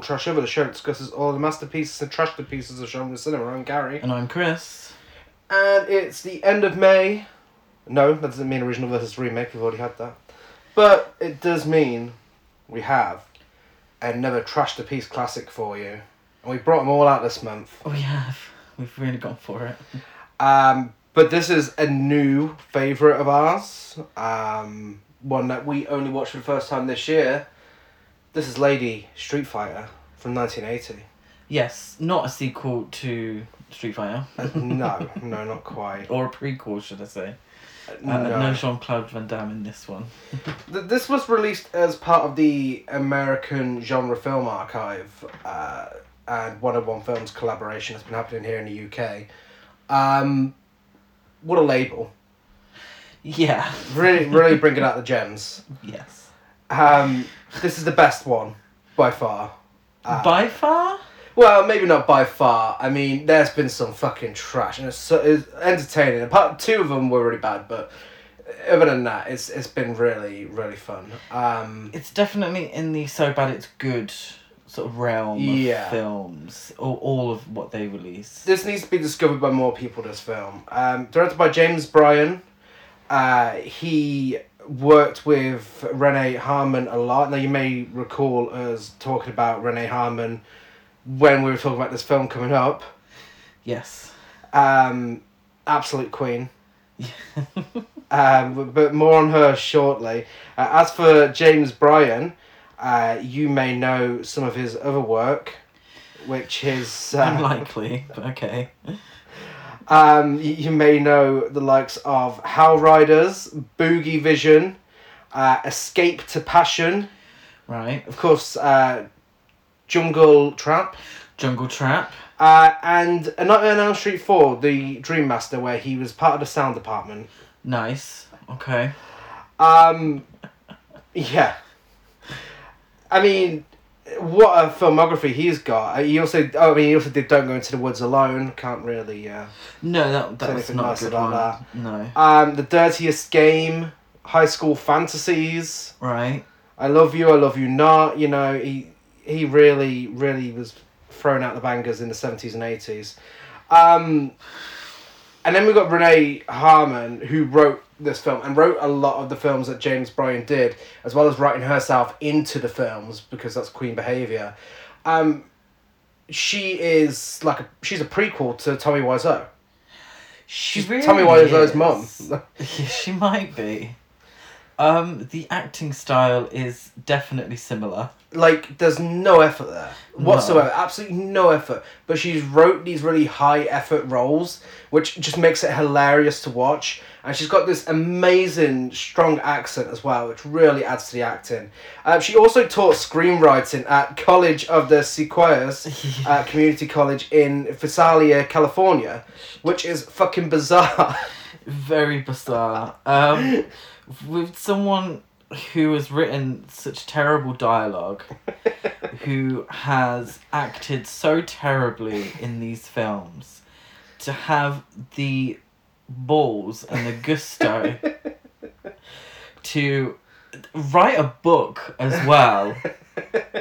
Talk Trash Over, the show that discusses all the masterpieces and trash the pieces of genre cinema. I'm Gary. And I'm Chris. And it's the end of May. No, that doesn't mean original versus remake, we've already had that. But it does mean we have another trash to piece classic for you. And we brought them all out this month. We have. We've really gone for it. Um, but this is a new favourite of ours. Um, one that we only watched for the first time this year. This is Lady Street Fighter from 1980. Yes, not a sequel to Street Fighter. Uh, no, no, not quite. or a prequel, should I say. Uh, no. no Jean Claude Van Damme in this one. This was released as part of the American Genre Film Archive uh, and 101 Films collaboration that's been happening here in the UK. Um, what a label. Yeah. Really, really bringing out the gems. Yes. Um, this is the best one, by far. Uh, By far? Well, maybe not by far. I mean, there's been some fucking trash, and it's, so, it's entertaining. Apart, two of them were really bad, but other than that, it's it's been really really fun. Um, It's definitely in the so bad it's good sort of realm Yeah. of films. Or all of what they release. this needs to be discovered by more people. This film, um, directed by James Bryan, uh, he worked with Renee Harmon a lot. Now you may recall us talking about Renee Harmon when we were talking about this film coming up. Yes. Um, absolute queen. Um, but- more on her shortly. Uh, as for James Bryan, uh, you may know some of his other work, which is uh, Unlikely, but okay. Um, you may know the likes of Hell Riders, Boogie Vision, uh, Escape to Passion, Right. of course, uh, Jungle Trap, Jungle Trap. uh, and A Nightmare on Elm Street Four, the Dream Master, where he was part of the sound department. Nice. Okay. Um, yeah. I mean, what a filmography he's got. Uh, He also, I mean, he also did "Don't Go Into the Woods Alone." Can't really. Uh, No, that that's not nice a good about one. No. um, the Dirtiest Game, High School Fantasies. Right. I love you. I love you not. You know, he he really, really was thrown out the bangers in the seventies and eighties. Um, and then we got Renee Harmon, who wrote this film and wrote a lot of the films that James Bryan did, as well as writing herself into the films because that's Queen Behavior. Um, she is like a, she's a prequel to Tommy Wiseau. She She's really Tommy Wiseau's mum. she might be. Um, the acting style is definitely similar. Like there's no effort there whatsoever. Absolutely no effort. But she's wrote these really high effort roles which just makes it hilarious to watch. And she's got this amazing strong accent as well which really adds to the acting. Uh, she also taught screenwriting at college of the sequoias uh, community college in Visalia, california which is fucking bizarre. Very bizarre. Um, with someone who has written such terrible dialogue, who has acted so terribly in these films, to have the balls and the gusto to write a book as well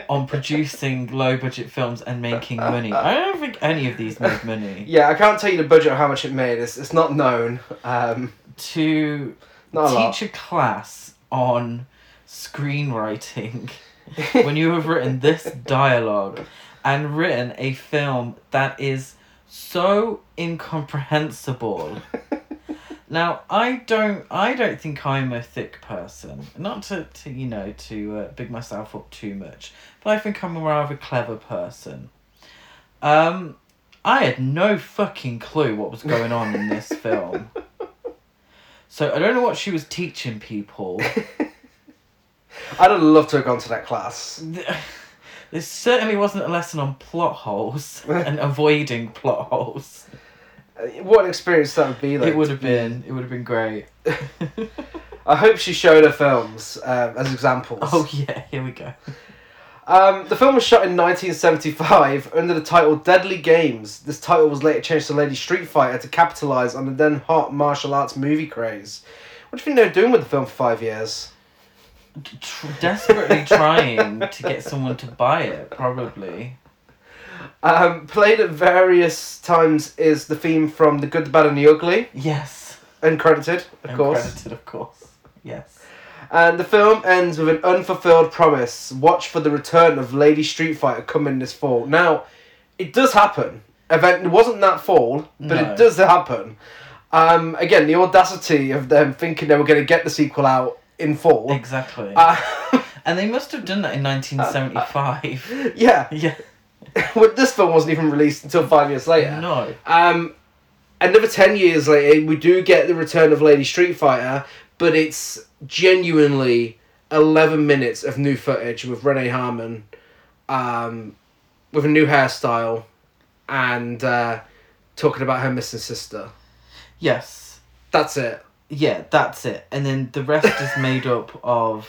on producing low budget films and making money. I don't think any of these made money. yeah i can't tell you the budget or how much it made it's, it's not known um, To not a lot. teach a class on screenwriting when you have written this dialogue and written a film that is so incomprehensible. Now I don't I don't think I'm a thick person. Not to, to you know to uh, big myself up too much, but I think I'm a rather clever person. Um, I had no fucking clue what was going on in this film. So I don't know what she was teaching people. i'd have loved to have gone to that class This certainly wasn't a lesson on plot holes and avoiding plot holes. Uh, What an experience that would be like. it would have been. It would have been great. I hope she showed her films um, as examples. Oh yeah, here we go. Um, the film was shot in 1975 under the title Deadly Games. This title was later changed to Lady Street Fighter to capitalise on the then hot martial arts movie craze. What do you think they were doing with the film for five years? desperately trying to get someone to buy it, probably. Um, played at various times is the theme from The Good, the Bad, and the Ugly, Yes. uncredited, of And course. credited, of course. Yes. And the film ends with an unfulfilled promise. Watch for the return of Lady Street Fighter coming this fall. Now, it does happen. Event it wasn't that fall, but No. it does happen. Um, again, the audacity of them thinking they were going to get the sequel out in fall. Exactly. Uh, and they must have done that in 1975. yeah, yeah. well, this film wasn't even released until five years later. No. Um, another 10 years later, we do get the return of Lady Street Fighter, but it's genuinely 11 minutes of new footage with Renee Harmon, um, with a new hairstyle, and uh, talking about her missing sister. Yes. That's it. Yeah, that's it. And then the rest is made up of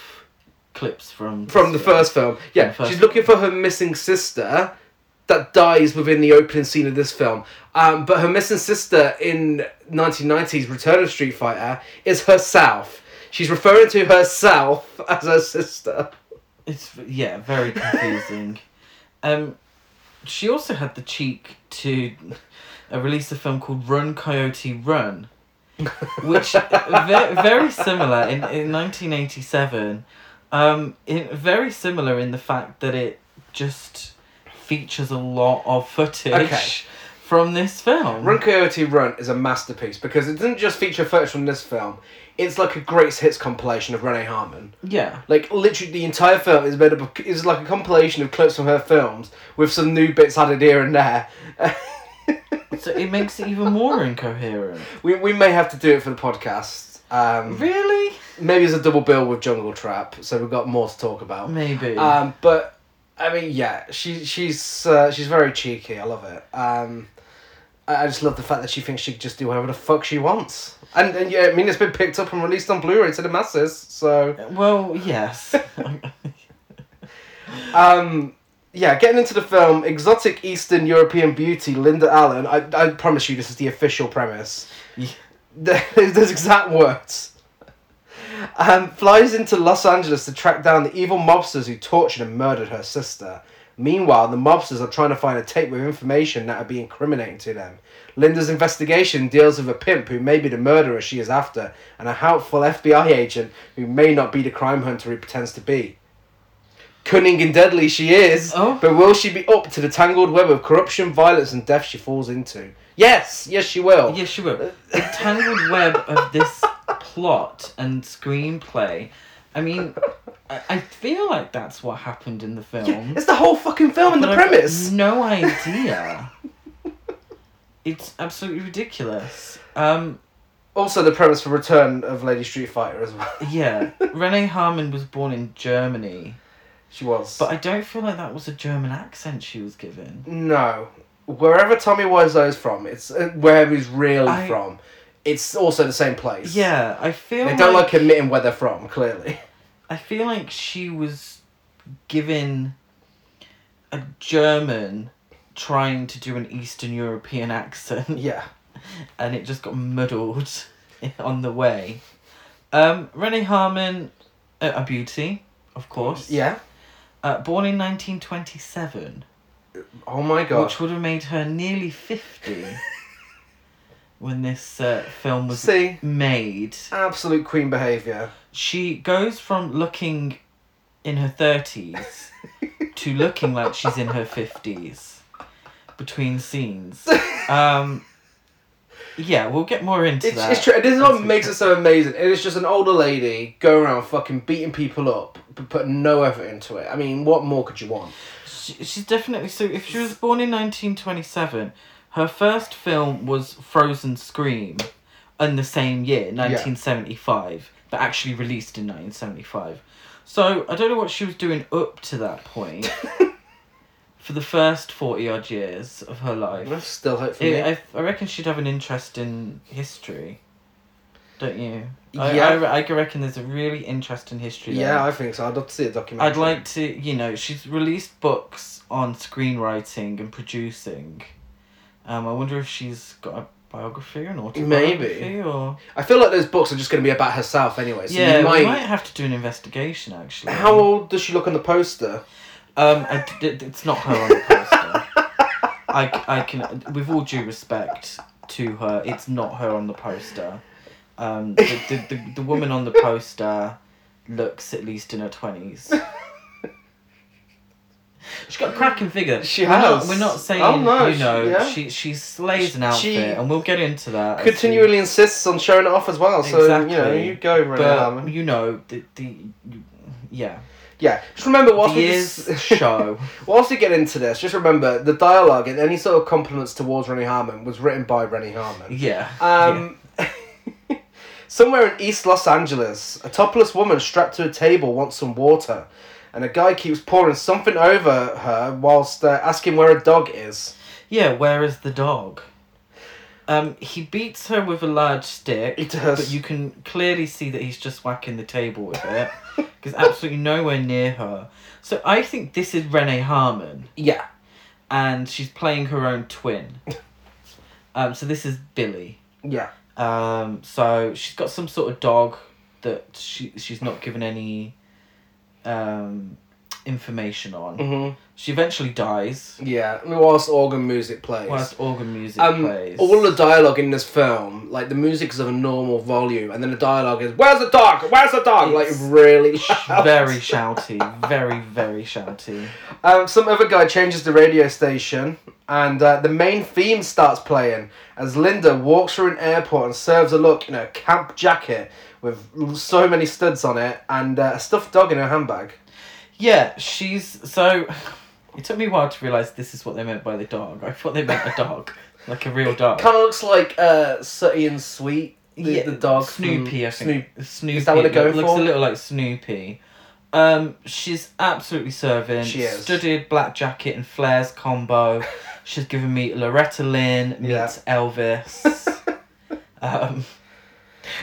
clips from From the film. first film. Yeah, the she's looking for her missing sister that dies within the opening scene of this film. Um, but her missing sister in 1990's Return of Street Fighter is herself. She's referring to herself as her sister. It's yeah, very confusing. um, she also had the cheek to uh, release a film called Run Coyote Run, which very, very similar in in nineteen eighty seven. Um, in, very similar in the fact that it just features a lot of footage Okay. from this film. Run Coyote Run is a masterpiece because it doesn't just feature footage from this film. It's like a greatest hits compilation of Renee Harmon. yeah, Like literally, the entire film is made up of is like a compilation of clips from her films with some new bits added here and there. so it makes it even more incoherent. we we may have to do it for the podcast. Um, Really? maybe it's a double bill with Jungle Trap, so we've got more to talk about. Maybe. Um, but I mean, yeah, she she's uh, she's very cheeky. I love it. Um, I, I just love the fact that she thinks she can just do whatever the fuck she wants. And and yeah, I mean, it's been picked up and released on Blu-ray to the masses. So well, yes. um, yeah, getting into the film, exotic Eastern European beauty Linda Allen. I I promise you, this is the official premise. Yeah. There's exact words. Um, flies into Los Angeles to track down the evil mobsters who tortured and murdered her sister. Meanwhile, the mobsters are trying to find a tape with information that would be incriminating to them. Linda's investigation deals with a pimp who may be the murderer she is after, and a helpful FBI agent who may not be the crime hunter he pretends to be. Cunning and deadly she is, Oh. but will she be up to the tangled web of corruption, violence, and death she falls into? Yes, yes, she will. Yes, she will. The tangled web of this plot and screenplay. I mean, I, I feel like that's what happened in the film. It's the whole fucking film and the I've premise. No idea. it's absolutely ridiculous. Um, Also, the premise for Return of Lady Street Fighter as well. yeah, Renee Harmon was born in Germany, She was. but I don't feel like that was a German accent she was given. no, wherever Tommy Wiseau is from, it's uh, wherever he's really I- from. It's also the same place. Yeah, I feel They don't like admitting where they're from. Clearly. I feel like she was given a German trying to do an Eastern European accent, Yeah. and it just got muddled on the way. Um, Renee Harmon, uh, a beauty, of course. Yeah. Uh, born in 1927, Oh my god. which would have made her nearly 50 when this uh, film was See, made. absolute queen behavior. She goes from looking in her 30s to looking like she's in her 50s between scenes. Um, yeah, we'll get more into It's, that. it's true. This is what makes it so amazing. It is just an older lady going around fucking beating people up, but putting no effort into it. I mean, what more could you want? She, she's definitely so. If she was born in nineteen twenty seven, her first film was Frozen Scream, in the same year, nineteen seventy five, but actually released in nineteen seventy five. So I don't know what she was doing up to that point. for the first forty odd years of her life, That's still hope. I, I, reckon she'd have an interest in history. Don't you? I, Yeah. I, I reckon there's a really interesting history there. Yeah, I think so. I'd love to see a documentary. I'd like to, you know, she's released books on screenwriting and producing. Um, I wonder if she's got a biography or an Maybe. autobiography or I feel like those books are just going to be about herself anyway. So yeah, you we might. might have to do an investigation actually. How old does she look on the poster? Um, I d- d- it's not her on the poster. I, I can, with all due respect to her, it's not her on the poster. Um, the, the, the, the woman on the poster looks at least in her twenties. She's got a cracking figure. She we're Not, has. we're not saying Oh, no, you know she- yeah. she she slays an outfit, She and we'll get into that. as we- Continually insists on showing it off as well. So you know, you go, but Harmon. you know the the yeah Yeah, just remember whilst the we just- show. whilst we get into this, just remember the dialogue and any sort of compliments towards Renee Harmon was written by Renee Harmon. Yeah. Um, somewhere in East Los Angeles, a topless woman strapped to a table wants some water, and a guy keeps pouring something over her whilst uh, asking where a dog is. Yeah, where is the dog? Um, he beats her with a large stick, He does. but you can clearly see that he's just whacking the table with it. Because absolutely nowhere near her. So I think this is Renee Harmon, Yeah. and she's playing her own twin. Um, so this is Billy. Yeah. Um, so she's got some sort of dog that she she's not given any um, information on. hmm She eventually dies Yeah. Whilst organ music plays. whilst organ music um, plays. all the dialogue in this film, like the music is of a normal volume, and then the dialogue is "Where's the dog? Where's the dog?" It's like really loud. very shouty, very very shouty. Um, some other guy changes the radio station, and uh, the main theme starts playing as Linda walks through an airport and serves a look in a camp jacket with so many studs on it and uh, a stuffed dog in her handbag. Yeah, she's so. It took me a while to realize this is what they meant by the dog. I thought they meant a dog, like a real dog. Kind of looks like uh, Sooty and Sweep, the, the dog. Snoopy. I think Snoop. Snoopy. Is that what they're going looks for? a little like Snoopy. Um, she's absolutely serving. She is. Studded black jacket and flares combo. she's given me Loretta Lynn meets Elvis. um,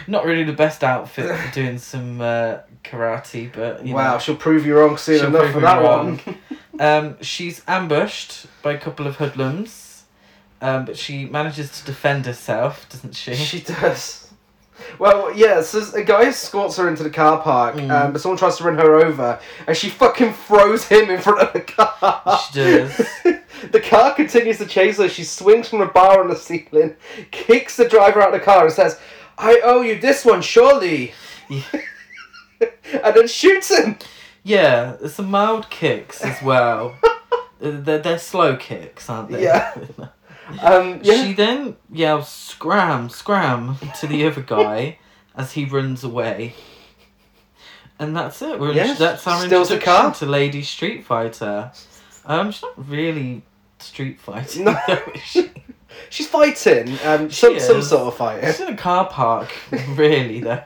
not really the best outfit for doing some uh, karate, but you wow, know. she'll prove you wrong soon enough for that wrong. one. Um, she's ambushed by a couple of hoodlums, um, but she manages to defend herself, doesn't she? She does. Well, yeah, so a guy escorts her into the car park, Mm. um, but someone tries to run her over, and she fucking throws him in front of the car. She does. the car continues to chase her. She swings from a bar on the ceiling, kicks the driver out of the car, and says, I owe you this one, surely. Yeah. and then shoots him. Yeah, there's some mild kicks as well. they're, they're slow kicks, aren't they? Yeah. Um, yeah. She then yells, scram, scram, to the other guy as he runs away. And that's it. We're Yes, that's our steals introduction to Lady Street Fighter. Um, she's not really street fighting, No. though, is she? She's fighting, um, some, She some is. sort of fighting. She's in a car park, really, though.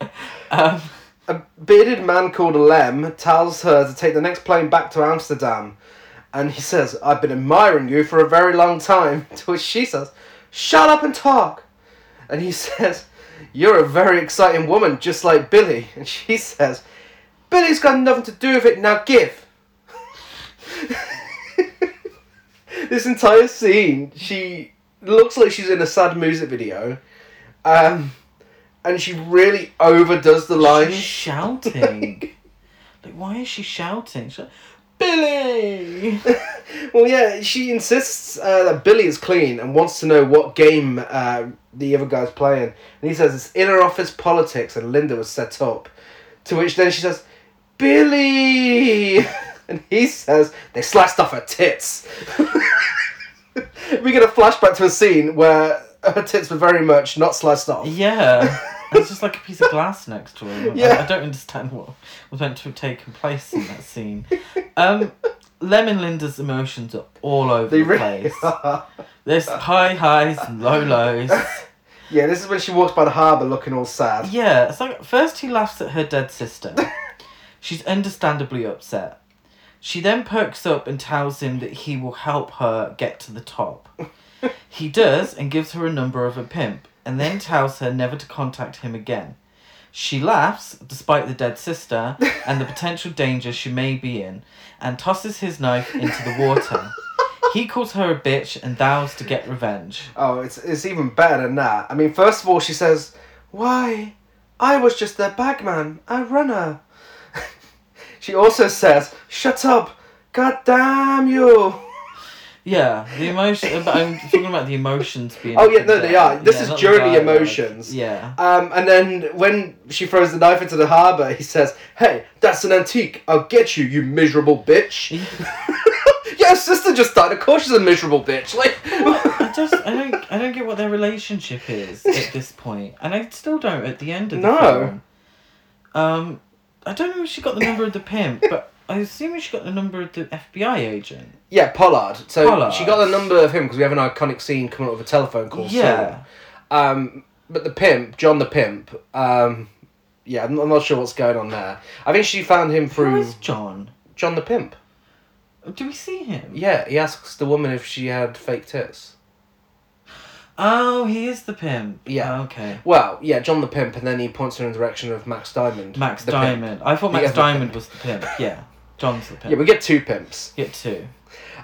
um, A bearded man called Lem tells her to take the next plane back to Amsterdam. And he says, I've been admiring you for a very long time. To which she says, Shut up and talk. And he says, You're a very exciting woman, just like Billy. And she says, Billy's got nothing to do with it, now give. This entire scene, she looks like she's in a sad music video. Um, and she really overdoes the line. she's shouting. like, why is she shouting? She's like, Billy! well, yeah, she insists uh, that Billy is clean and wants to know what game uh, the other guy's playing. And he says it's inner office politics and Linda was set up. To which then she says, Billy! and he says, they sliced off her tits. we get a flashback to a scene where her tits were very much not sliced off. Yeah. It's just like a piece of glass next to. I- Yeah. I, don't understand what was meant to have taken place in that scene. Um, Lem and Linda's emotions are all over They the really place. are. There's high highs and low lows. Yeah, this is when she walks by the harbour looking all sad. Yeah, it's like first he laughs at her dead sister. She's understandably upset. She then perks up and tells him that he will help her get to the top. He does and gives her a number of a pimp, and then tells her never to contact him again. She laughs, despite the dead sister and the potential danger she may be in, and tosses his knife into the water. he calls her a bitch and vows to get revenge. Oh, it's it's even better than that. I mean, first of all, she says, "Why? I was just their bagman, a runner." She also says, "Shut up! God damn you!" Yeah, the emotion. But I'm talking about the emotions being. Oh, yeah, no, they are. This Yeah, is during the emotions. Yeah. Um, and then when she throws the knife into the harbour, he says, "Hey, that's an antique. I'll get you, you miserable bitch." yeah, sister just died. Of course, she's a miserable bitch. Like, I just I don't I don't get what their relationship is at this point, and I still don't at the end of the No. film. Um, I don't know if she got the number of the pimp, but I assume she got the number of the FBI agent. yeah, Pollard. So Pollard. she got the number of him because we have an iconic scene coming up with a telephone call. soon. Yeah. Um, but the pimp, John the pimp. Um, yeah, I'm, I'm not sure what's going on there. I think she found him through is John? John the pimp. Do we see him? Yeah, he asks the woman if she had fake tits. Oh, he is the pimp. Yeah. Oh, okay. Well, yeah, John the pimp, and then he points her in the direction of Max Diamond. Max the pimp. Diamond. I thought Max Diamond pimp. was the pimp. Yeah. John's the pimp. Yeah, we get two pimps. Get two.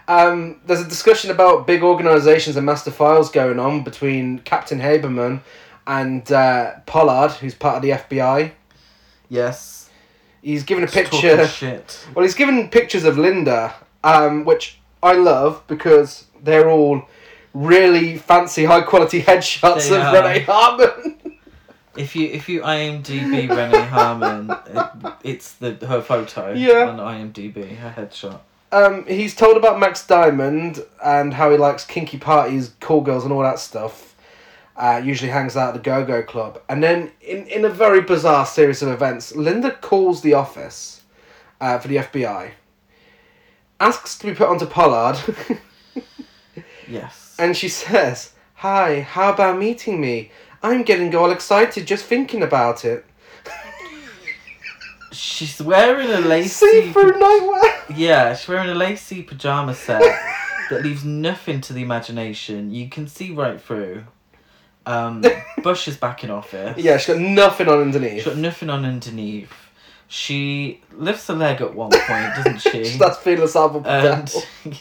Um, there's a discussion about big organisations and master files going on between Captain Haberman and uh, Pollard, who's part of the FBI. Yes. He's given a Just picture. Shit. Well, he's given pictures of Linda, um, which I love because they're all really fancy, high quality headshots They of are. Renee Harmon. If you if you IMDb Renee Harmon, it, it's the her photo Yeah. on IMDb, her headshot. um, he's told about Max Diamond and how he likes kinky parties, call girls, and all that stuff. Uh, usually hangs out at the Go Go Club. And then, in, in a very bizarre series of events, Linda calls the office uh, for the FBI, asks to be put onto Pollard, Yes. And she says, Hi, how about meeting me? I'm getting all excited just thinking about it. She's wearing a lacy. See through nightwear. Yeah, she's wearing a lacy pajama set that leaves nothing to the imagination. You can see right through. Um, Bush is back in office. Yeah, she's got nothing on She's underneath. got nothing on underneath. She lifts a leg at one point, doesn't she? starts feeling herself up and and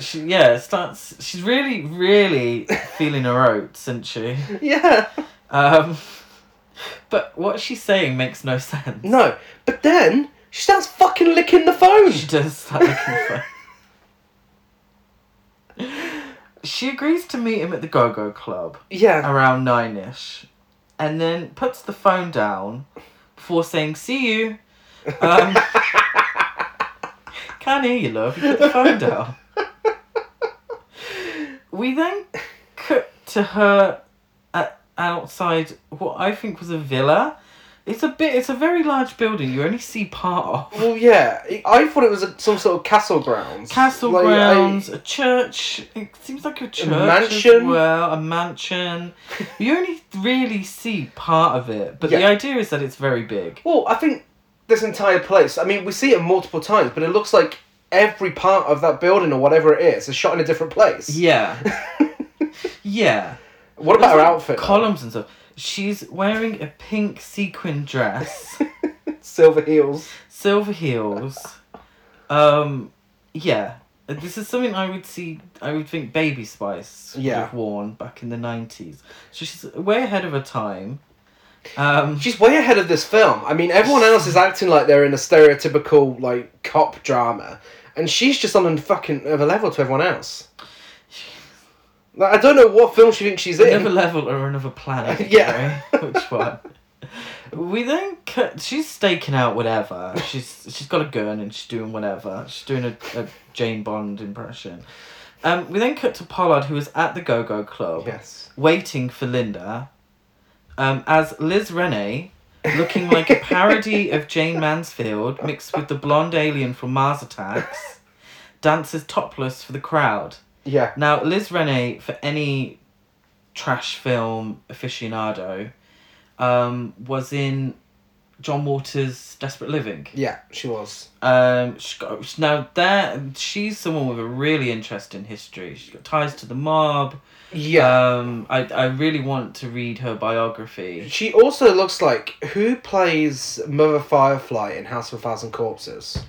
she yeah starts. She's really, really feeling her oats, isn't she? Yeah. Um, but what she's saying makes no sense. No, but then she starts fucking licking the phone. She does start looking for. She agrees to meet him at the Go Go Club Yeah. around nine ish, and then puts the phone down before saying "See you." Um, can't hear you, love. You put the phone down. We then cut to her at, outside what I think was a villa. It's a bit. It's a very large building. You only see part of. Well, yeah. I thought it was a, some sort of castle grounds. Castle Like, grounds, a church. It seems like a church mansion? as well. A mansion. You only really see part of it, but the idea is that it's very big. well, I think this entire place. I mean, we see it multiple times, but it looks like every part of that building or whatever it is is shot in a different place. Yeah, yeah. What about her like, outfit? though? Columns and stuff. She's wearing a pink sequin dress, Silver heels. silver heels. Um, yeah. This is something I would see. I would think Baby Spice would Yeah. have worn back in the nineties. So she's way ahead of her time. Um, She's way ahead of this film. I mean, everyone else is acting like they're in a stereotypical like cop drama, and she's just on a fucking other level to everyone else. Like, I don't know what film she thinks she's in. Another level or another planet. Yeah. Which one? We then cut. She's staking out whatever. She's she's got a gun and she's doing whatever. She's doing a, a Jane Bond impression. Um, we then cut to Pollard, who is at the Go Go Club, Yes. waiting for Linda, um, as Liz Renay, looking like a parody of Jayne Mansfield mixed with the blonde alien from Mars Attacks, dances topless for the crowd. Yeah. Now, Liz Renay, for any trash film aficionado, um, was in John Waters' Desperate Living. Yeah, she was. Um, she got, now there, she's someone with a really interesting history. She's got ties to the mob. Yeah. Um, I I really want to read her biography. she also looks like who plays Mother Firefly in House of a Thousand Corpses.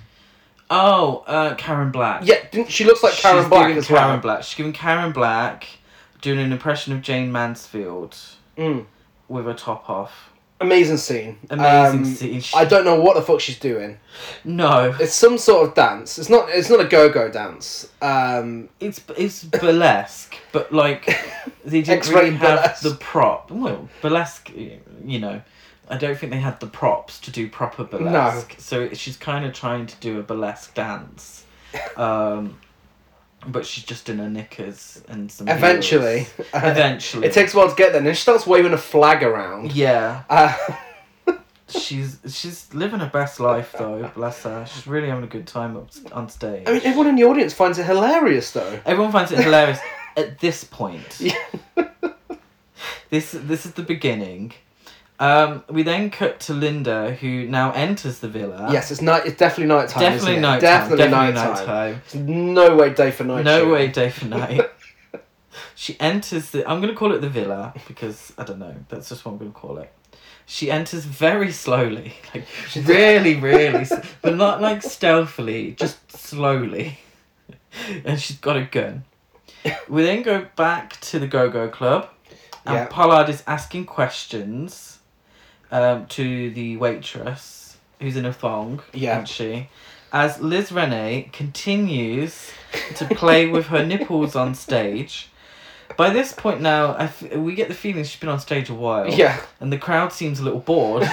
Oh, uh, Karen Black. Yeah, didn't she looks like Karen She's Black doing as Karen well? Black. She's giving Karen Black doing an impression of Jayne Mansfield Mm. with a top off. Amazing scene. Amazing Um, scene. She- I don't know what the fuck she's doing. No, It's some sort of dance. It's not. It's not a go-go dance. Um, it's it's burlesque, but like they didn't really have burlesque. the prop. Well, burlesque, you know. I don't think they had the props to do proper burlesque. So she's kind of trying to do a burlesque dance. Um, but she's just in her knickers and some. eventually. Eventually. it takes a while to get there. And then she starts waving a flag around. Yeah. Uh, She's she's living her best life though, bless her. She's really having a good time up on stage. I mean, everyone in the audience finds it hilarious, though. Everyone finds it hilarious at this point. Yeah. This this is the beginning. Um, we then cut to Linda, who now enters the villa. Yes, it's night. It's definitely nighttime. definitely isn't it? nighttime. Definitely, Definitely nighttime. It's no way day for night. No shoot. way, day for night. she enters the. I'm gonna call it the villa because I don't know. That's just what I'm gonna call it. She enters very slowly, like really, really, but not like stealthily, just slowly. And she's got a gun. We then go back to the Go Go Club, and Yeah. Pollard is asking questions um, to the waitress, who's in a thong, Yeah. isn't she? As Liz Renay continues to play with her nipples on stage. By this point now, I f- we get the feeling she's been on stage a while. Yeah. And the crowd seems a little bored.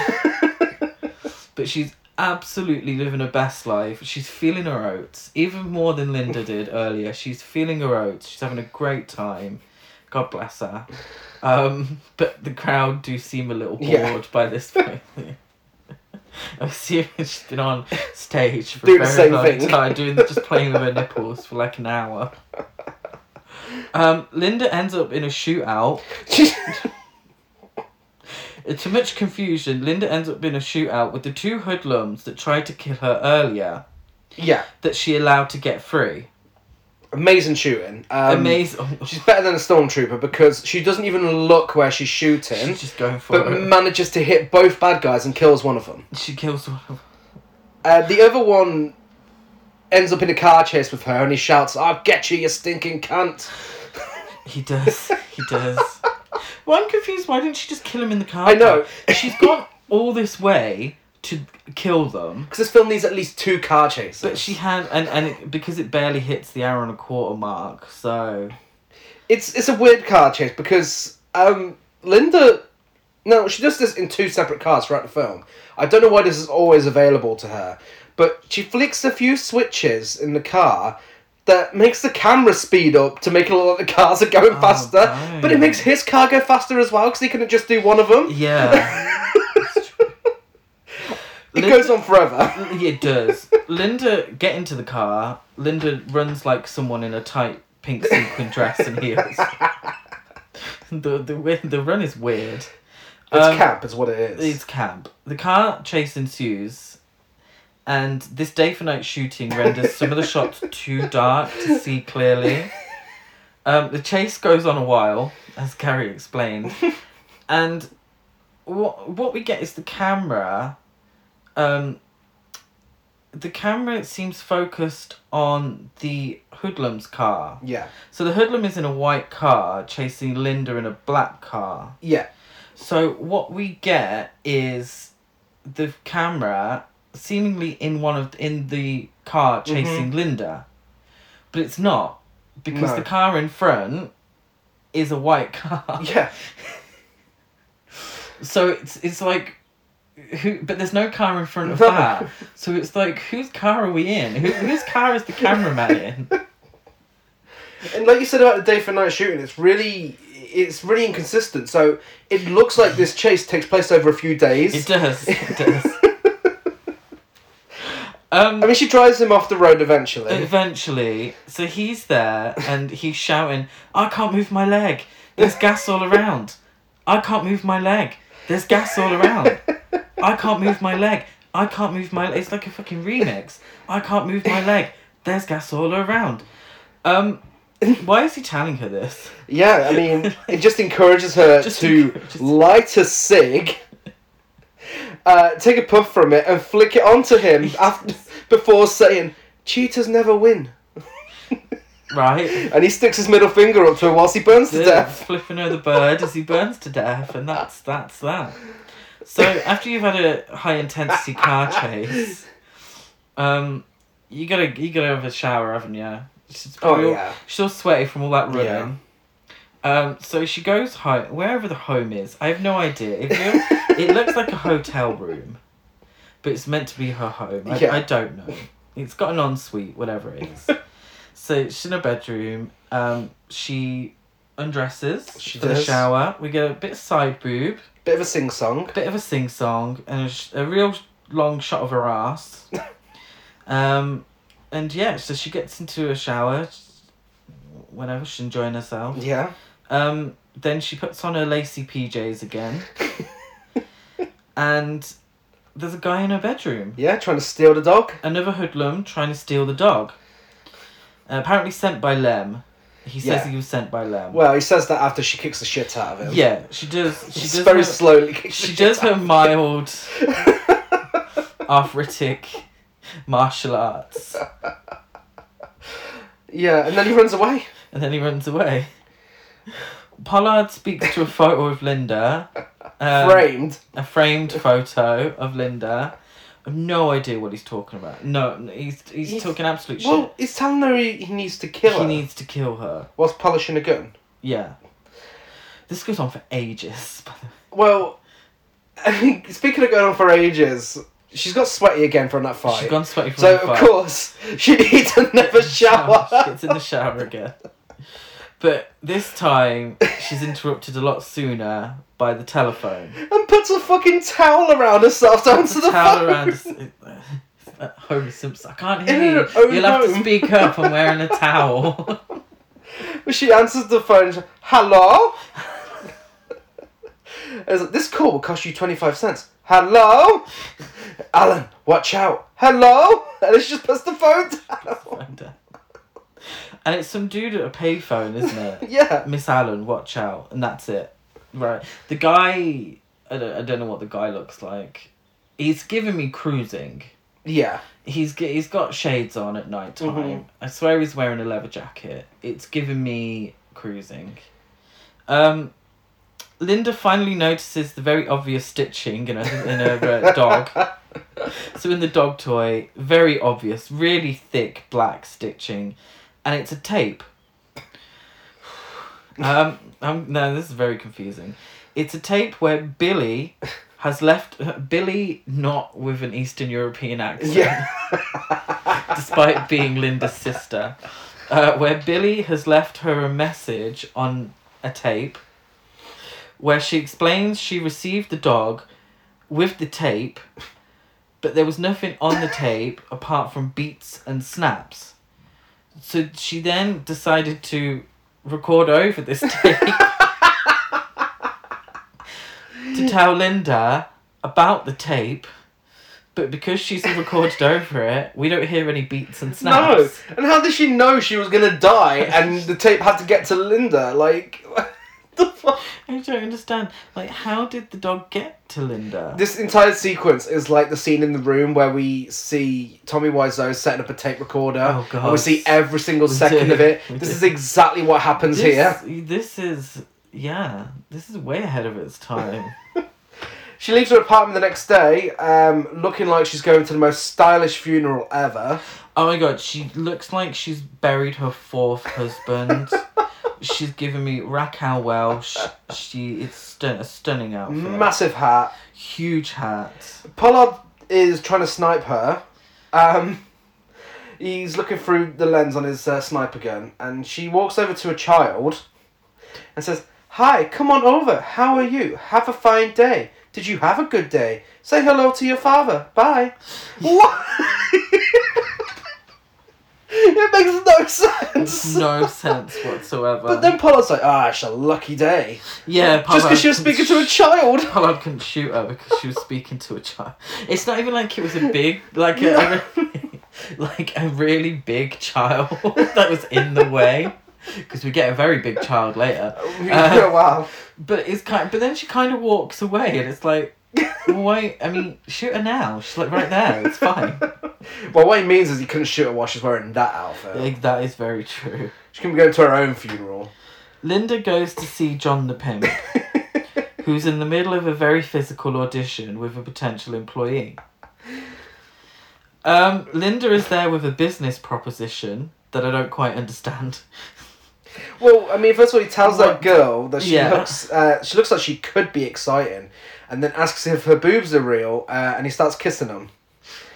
but she's absolutely living her best life. She's feeling her oats, even more than Linda did earlier. She's feeling her oats. She's having a great time. God bless her. Um, but the crowd do seem a little bored Yeah. by this point. I'm assuming she's been on stage for Doing a the very same long thing. time, doing just playing with her nipples for like an hour. Um, Linda ends up in a shootout uh, To much confusion, Linda ends up in a shootout with the two hoodlums that tried to kill her earlier yeah. that she allowed to get free. Amazing shooting. Um, Amazing. She's better than a stormtrooper because she doesn't even look where she's shooting, She's just going for but it. manages to hit both bad guys and kills one of them. She kills one of Uh, the other one ends up in a car chase with her and he shouts, I'll get you, you stinking cunt. He does. He does. well, I'm confused. Why didn't she just kill him in the car? I know. She's gone all this way to kill them. Because this film needs at least two car chases. But she had, and, and it, because it barely hits the hour and a quarter mark, so. It's it's a weird car chase because um, Linda. No, she does this in two separate cars throughout the film. I don't know why this is always available to her, but she flicks a few switches in the car that makes the camera speed up to make it look like the cars are going Oh, faster. don't. But it makes his car go faster as well because he couldn't just do one of them. Yeah. It goes on forever. It does. Linda get into the car. Linda runs like someone in a tight pink sequin dress and heels. the the the run is weird. It's Um, camp, is what it is. It's camp. The car chase ensues, and this day for night shooting renders some of the shots too dark to see clearly. Um, the chase goes on a while, as Gary explained, and what what we get is the camera. Um, the camera seems focused on the hoodlum's car. Yeah. So the hoodlum is in a white car chasing Linda in a black car. Yeah. So what we get is the camera seemingly in one of in the car chasing Linda, but it's not because No. the car in front is a white car. Yeah. So it's it's like. Who, but there's no car in front of No. that. So it's like, whose car are we in? Who, whose car is the cameraman in? And like you said about the day for night shooting, it's really it's really inconsistent. So it looks like this chase takes place over a few days. It does. It does. Um, I mean, she drives him off the road eventually. Eventually, so he's there and he's shouting, I can't move my leg. There's gas all around. I can't move my leg. There's gas all around. I can't move my leg. I can't move my It's like a fucking remix. I can't move my leg. There's gas all around. Um, why is he telling her this? Yeah, I mean, it just encourages her Just to encourages- light a cig, uh, take a puff from it, and flick it onto him after, before saying, cheaters never win. right? And he sticks his middle finger up to her whilst he burns to death. flipping her the bird as he burns to death, and that's that's that. So after you've had a high intensity car chase, um, you gotta you gotta have a shower, haven't you? She's Oh probably all- yeah. She's all sweaty from all that Yeah. running. Um, so she goes home, wherever the home is. I have no idea. It, looks like a hotel room, but it's meant to be her home. I, Yeah. I don't know. It's got an ensuite, whatever it is. so she's in her bedroom. Um, she undresses She for the shower. We get a bit of side boob, Bit of a sing song. bit of a sing song, and a, sh- a real long shot of her ass. um, and yeah, so she gets into a shower whenever she's enjoying herself. Yeah. Um, then she puts on her lacy PJs again. and there's a guy in her bedroom. Yeah, trying to steal the dog. Another hoodlum trying to steal the dog. Uh, apparently sent by Lem. He says Yeah. he was sent by Lem. Well, he says that after she kicks the shit out of him. yeah, she does. She does. very her, slowly kicks the she shit does her mild arthritic martial arts, Yeah, and then he runs away. and then he runs away. Pollard speaks to a photo of Linda. um, Framed. a framed photo of Linda. I have no idea what he's talking about. No, he's he's, He's- talking absolute Well, shit. he's telling her he, he needs to kill her. He needs to kill her. whilst polishing a gun. Yeah. This goes on for ages. Well, I mean, speaking of going on for ages, she's got sweaty again from that fight. She's gone sweaty from so, the of course, she needs another shower. She gets in the shower again. But this time, she's interrupted a lot sooner by the telephone. and puts a fucking towel around herself to answer the towel phone. around. us- uh, Homer Simpson. I can't hear In you. her own You'll have to home. speak up. I'm wearing a towel. But she answers the phone. and she's, Hello. It's like, this call will cost you twenty five cents. Hello, Allen. Watch out. Hello, and then she just puts the phone down. and it's some dude at a payphone, isn't it? Yeah. Miss Allen, watch out, and that's it. Right. The guy, I don't, I don't know what the guy looks like. He's giving me cruising. Yeah. He's he's got shades on at night time. Mhm. I swear he's wearing a leather jacket. It's giving me cruising. Um, Linda finally notices the very obvious stitching in her in her uh, dog. So in the dog toy, very obvious, really thick black stitching, and it's a tape. Um, um, no, this is very confusing. It's a tape where Billy has left Billy not with an Eastern European accent, Yeah. despite being Linda's sister, uh, where Billy has left her a message on a tape, where she explains she received the dog with the tape, but there was nothing on the tape apart from beats and snaps. So she then decided to record over this tape to tell Linda about the tape, but because she's recorded over it, we don't hear any beats and snaps. No. And how did she know she was gonna die and the tape had to get to Linda? Like, the fuck? I don't understand. Like, how did the dog get to Linda? This entire sequence is like the scene in the room where we see Tommy Wiseau setting up a tape recorder. Oh, God. And we see every single We second do. of it. We This do. is exactly what happens this, here. This is yeah. This is way ahead of its time. She leaves her apartment the next day, um, looking like she's going to the most stylish funeral ever. oh my god, she looks like she's buried her fourth husband. she's given me Raquel Welch. She it's stun- a stunning outfit. Massive hat. Huge hat. Pollard is trying to snipe her. Um, he's looking through the lens on his uh, sniper gun, and she walks over to a child and says, Hi, come on over. How are you? Have a fine day. Did you have a good day? Say hello to your father. Bye. what? it makes no sense. No sense whatsoever. But then Pollard's like, ah, it's a lucky day. yeah, Just because she was speaking to a child. Pollard couldn't shoot her because she was speaking to a child. It's not even like it was a big, like a, like a really big child that was in the way. Because we get a very big child later. yeah, wow. But it's kind. But then she kind of walks away, and it's like, wait. I mean, shoot her now. She's like right there. It's fine. Well, what he means is he couldn't shoot her while she's wearing that outfit. Like, that is very true. She couldn't go to her own funeral. Linda goes to see John the Pimp, who's in the middle of a very physical audition with a potential employee. Um, Linda is there with a business proposition that I don't quite understand. Well, I mean, first of all, he tells that girl that she Yeah. looks, uh, she looks like she could be exciting, and then asks if her boobs are real, uh, and he starts kissing them.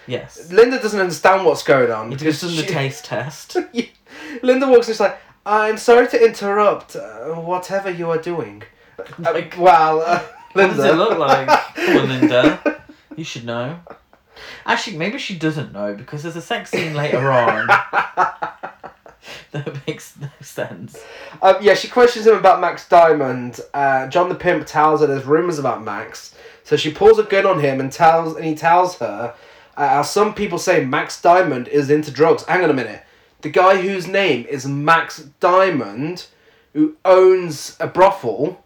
Yes. Linda doesn't understand what's going on gives them the taste test. Linda walks in, she's like, "I'm sorry to interrupt, uh, whatever you are doing." Uh, Like, well, uh, What does it look like? Come on, Linda. You should know. Actually, maybe she doesn't know because there's a sex scene later on that makes no sense. Um, yeah, she questions him about Max Diamond. Uh, John the Pimp tells her there's rumors about Max, so she pulls a gun on him and tells and he tells her, uh, how some people say Max Diamond is into drugs. Hang on a minute, the guy whose name is Max Diamond, who owns a brothel,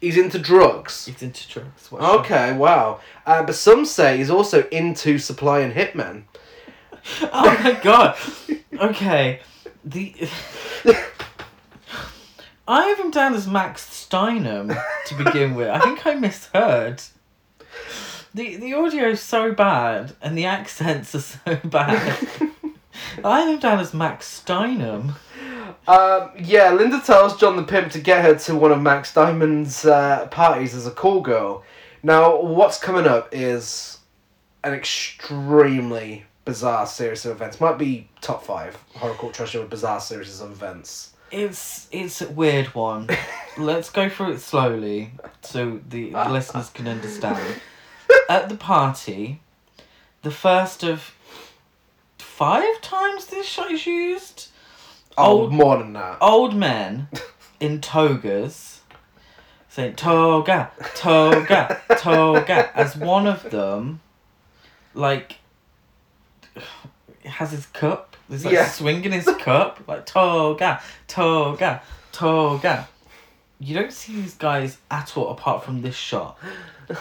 he's into drugs. He's into drugs. What's? Okay, wow. Uh, but some say he's also into supplying hitmen. Oh my god. Okay. The I have him down as Max Steinem to begin with. I think I misheard. The the audio is so bad and the accents are so bad. I have him down as Max Steinem. Um, yeah, Linda tells John the Pimp to get her to one of Max Diamond's uh, parties as a call girl. Now, what's coming up is an extremely bizarre series of events. Might be top five horror cult treasure with bizarre series of events. It's it's a weird one. Let's go through it slowly so the listeners can understand. At the party, the first of five times this shot is used, Oh, Old- more than that. old men in togas saying toga, toga, toga, as one of them, like, has his cup. He's like Yeah. swinging his cup, like toga, toga, toga. You don't see these guys at all apart from this shot.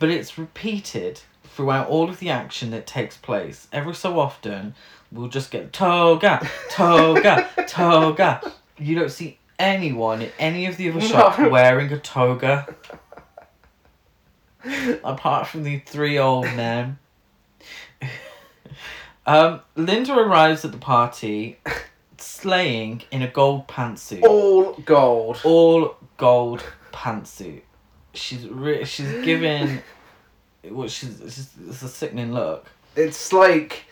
But it's repeated throughout all of the action that takes place. Every so often, we'll just get toga, toga, toga. You don't see anyone in any of the other shots No. wearing a toga. Apart from the three old men. Um, Linda arrives at the party slaying in a gold pantsuit. All gold. All gold pantsuit. She's re- she's given what she's it's, just, it's a sickening look. It's like.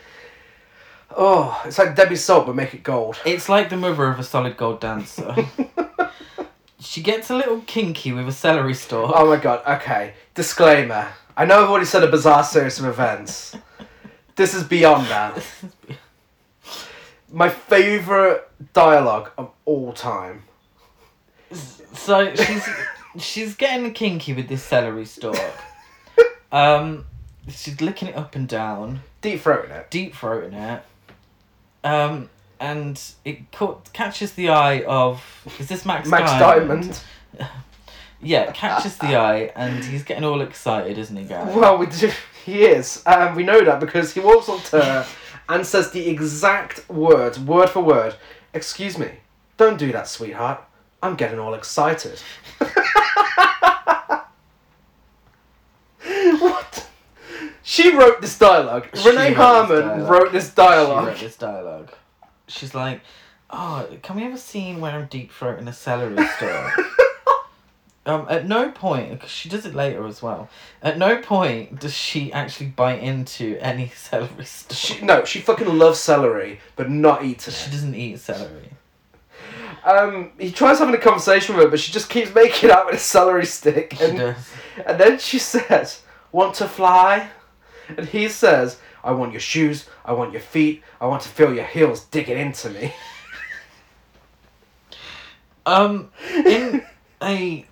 Oh, it's like Debbie Salt, but make it gold. It's like the mother of a solid gold dancer. she gets a little kinky with a celery stalk. Oh my god, okay. Disclaimer. I know I've already said a bizarre series of events. This is beyond that. My favourite dialogue of all time. So she's she's getting kinky with this celery stalk. Um, she's licking it up and down, Deep throating it. deep throating it. Um, and it caught, catches the eye of is this Max? Max Diamond? Diamond. Yeah, catches the eye, and he's getting all excited, isn't he, Gary? Well, we do, he is. Um, we know that because he walks up to her and says the exact words, word for word. Excuse me. Don't do that, sweetheart. I'm getting all excited. what? She wrote this dialogue. She Renee wrote this dialogue. wrote this She dialogue. wrote this dialogue. She's like, "Oh, can we have a scene where I'm deep throating a celery stalk?" um, at no point, because she does it later as well. At no point does she actually bite into any celery stalk. She, no, she fucking loves celery, but not eating it. She doesn't eat celery. Um, he tries having a conversation with her, but she just keeps making out with a celery stick. She And, does. and then she says, Want to fly? And he says, I want your shoes, I want your feet, I want to feel your heels digging into me. Um, in a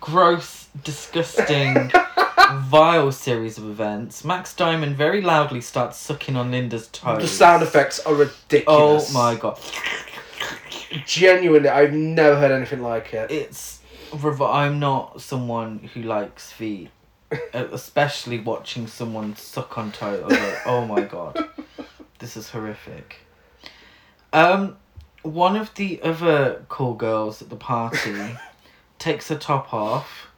gross, disgusting, vile series of events, Max Diamond very loudly starts sucking on Linda's toes. The sound effects are ridiculous. Oh my god. Genuinely, I've never heard anything like it. It's. I'm not someone who likes feet. Especially watching someone suck on toes. Like, oh my god. This is horrific. Um, one of the other cool girls at the party takes her top off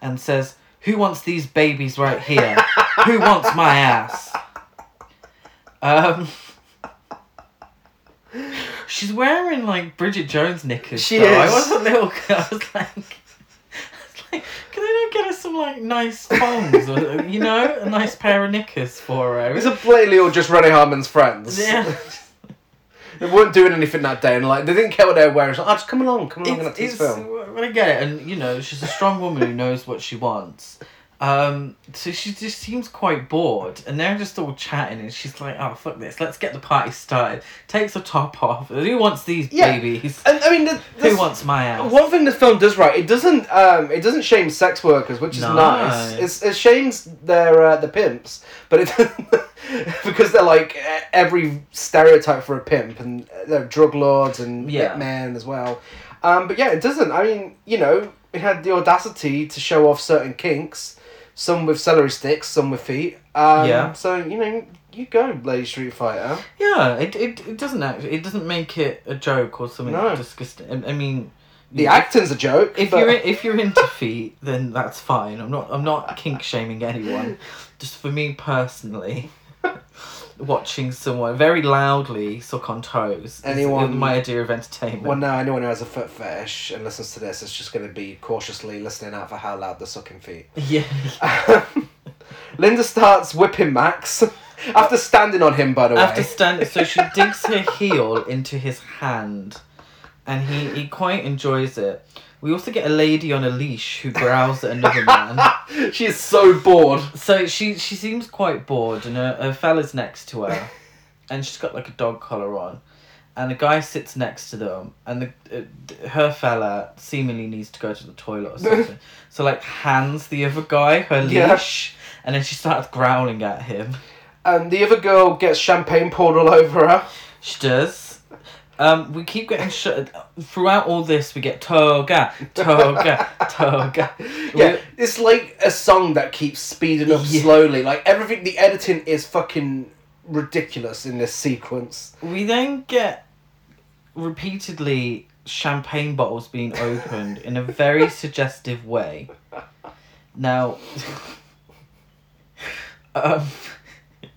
and says, "Who wants these babies right here? Who wants my ass?" Um. She's wearing like Bridget Jones knickers. She though. I was a little. I was like, I was like, can they not get us some like nice or you know a nice pair of knickers for her? It's a blatantly all just Renee Harmon's friends. Yeah. they weren't doing anything that day, and like they didn't care what they were wearing. It's like, oh, just come along, come along, and it's, it's, his film. well, I get it, and you know she's a strong woman who knows what she wants. Um, so she just seems quite bored, and they're just all chatting, and she's like, "Oh fuck this, let's get the party started." Takes her top off. Who wants these Yeah. babies? And I mean, the, Who wants my ass? One thing the film does right, it doesn't um, it doesn't shame sex workers, which is No. nice. It's, it shames their uh, the pimps, but it because they're like e- every stereotype for a pimp, and they're drug lords and Yeah. men as well. Um, but yeah, it doesn't. I mean, you know, it had the audacity to show off certain kinks, some with celery sticks, some with feet. Um, Yeah. So you know, you go, Lady Street Fighter. Yeah, it, it, it doesn't actually. It doesn't make it a joke or something No. disgusting. I, I mean, The if- acting's a joke. If but- you're if you're into feet, then that's fine. I'm not I'm not kink shaming anyone. Just for me personally, watching someone very loudly suck on toes Anyone- my idea of entertainment. Well, now anyone who has a foot fetish and listens to this is just going to be cautiously listening out for how loud the sucking feet. yeah. Linda starts whipping Max after standing on him. By the way, After stand, so she digs her heel into his hand, and he he quite enjoys it. We also get a lady on a leash who growls at another man. she is so bored. So she she seems quite bored, and her, her fella's next to her, and she's got like a dog collar on, and a guy sits next to them, and the uh, her fella seemingly needs to go to the toilet or something, so like hands the other guy her Yeah. leash, and then she starts growling at him. And the other girl gets champagne poured all over her. She does. Um, we keep getting shut throughout all this. We get toga, toga, toga. Yeah, it's like a song that keeps speeding up Yeah. slowly. Like everything, the editing is fucking ridiculous in this sequence. We then get repeatedly champagne bottles being opened in a very suggestive way. Now, um,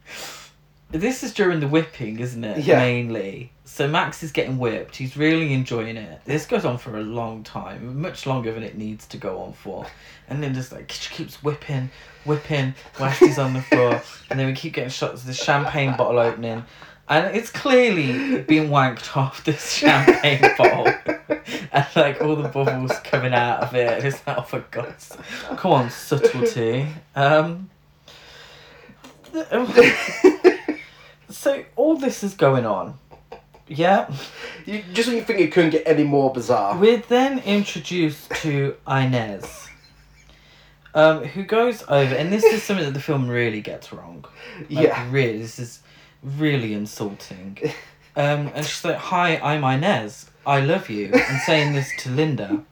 this is during the whipping, isn't it? Yeah. Mainly. So Max is getting whipped. He's really enjoying it. This goes on for a long time, much longer than it needs to go on for. And then just like she keeps whipping, whipping he's on the floor, and then we keep getting shots of the champagne bottle opening, and it's clearly been wanked off this champagne bottle, and like all the bubbles coming out of it. It's like, oh for God's, come on, subtlety. Um. So all this is going on. Yeah. You, just when you think it couldn't get any more bizarre. We're then introduced to Inez, um, who goes over, and this is something that the film really gets wrong. Like, Yeah. Really, this is really insulting. Um, and she's like, Hi, I'm Inez. I love you. And saying this to Linda.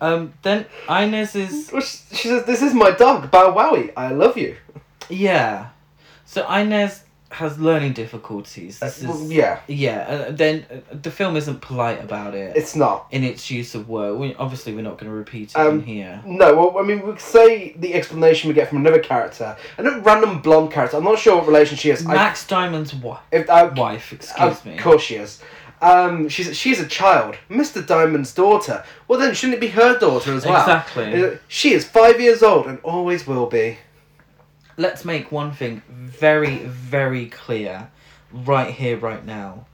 Um, then Inez is. She she says, "This is my dog, Bow Wowie. I love you." Yeah. So Inez has learning difficulties. This Well, is. yeah, Yeah, uh, then uh, the film isn't polite about it. it's not. in its use of word. We, obviously, we're not going to repeat it Um, in here. No, well, I mean, we say the explanation we get from another character, a random blonde character. I'm not sure what relation she is. I, Max Diamond's wi- if I, wife, excuse me. of course she is. Um, she's she's a child, Mr. Diamond's daughter. Well, then shouldn't it be her daughter as well? Exactly. Uh, She is five years old and always will be. Let's make one thing very, very clear right here, right now.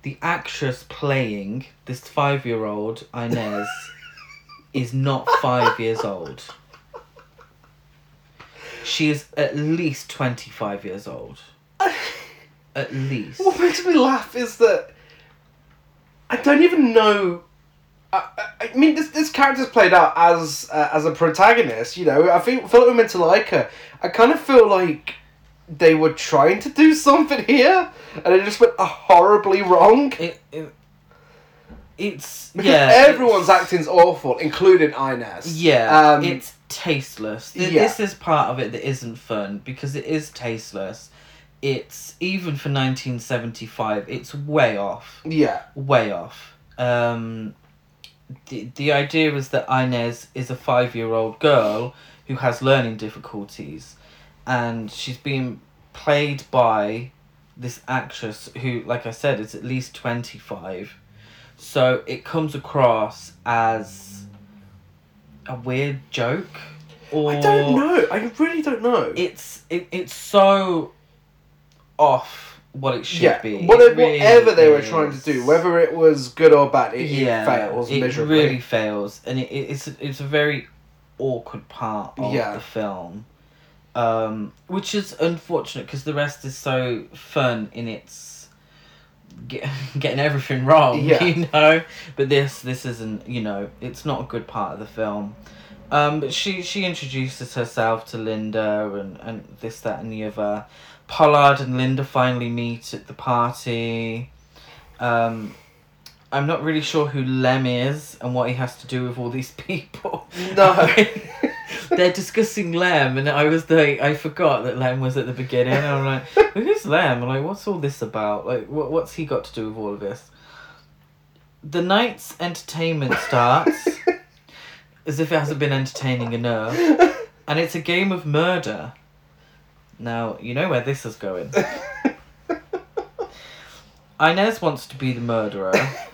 The actress playing this five year old, Inez, is not five years old. She is at least 25 years old. At least. What makes me laugh is that I don't even know. I, I mean, this this character's played out as uh, as a protagonist. You know, I feel feel like we're meant to like her. I kind of feel like they were trying to do something here, and it just went horribly wrong. It, it, it's. Because yeah. everyone's it's- acting's awful, including Inez. Yeah, Um, it's tasteless. Th- yeah. This is part of it that isn't fun because it is tasteless. it's even for 1975 it's way off Yeah. way off um the, the idea is that Inez is a five year old girl who has learning difficulties and she's being played by this actress who like I said is at least 25 so it comes across as a weird joke or I don't know. I really don't know. it's it, it's so off what it should yeah. be. It Whatever, really they were trying to do, whether it was good or bad, it, yeah, it fails it miserably. really fails, and it, it- it's it's a very awkward part of Yeah. the film, um, which is unfortunate because the rest is so fun in its get, getting everything wrong, Yeah. you know. But this this isn't, you know, it's not a good part of the film. Um, but she she introduces herself to Linda and, and this that and the other. Pollard and Linda finally meet at the party. Um, I'm not really sure who Lem is and what he has to do with all these people. No. They're discussing Lem, and I was like, I forgot that Lem was at the beginning. And I'm like, who's Lem? I'm like, what's all this about? Like, what, what's he got to do with all of this? The night's entertainment starts as if it hasn't been entertaining enough, and it's a game of murder. Now, you know where this is going. Inez wants to be the murderer.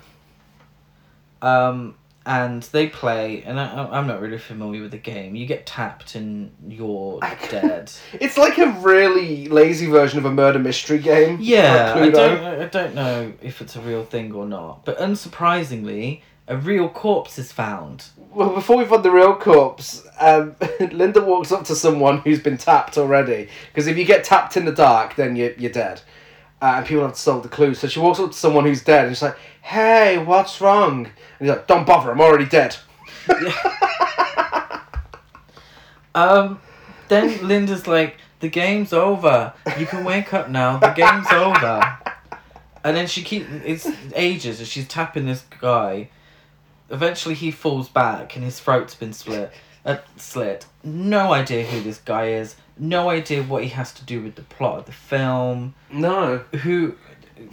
Um, and they play, and I, I'm not really familiar with the game. You get tapped and you're dead. It's like a really lazy version of a murder mystery game. Yeah, I don't, I don't know if it's a real thing or not. But unsurprisingly, a real corpse is found. Well, before we've find the real corpse, um, Linda walks up to someone who's been tapped already. Because if you get tapped in the dark, then you're, you're dead. Uh, and people have to solve the clue. So she walks up to someone who's dead and she's like, hey, what's wrong? And he's like, don't bother, I'm already dead. Um, then Linda's like, "The game's over. You can wake up now. The game's over." And then she keeps, it's ages as she's tapping this guy. Eventually, he falls back and his throat's been split, uh, slit. No idea who this guy is. No idea what he has to do with the plot of the film. No. Who,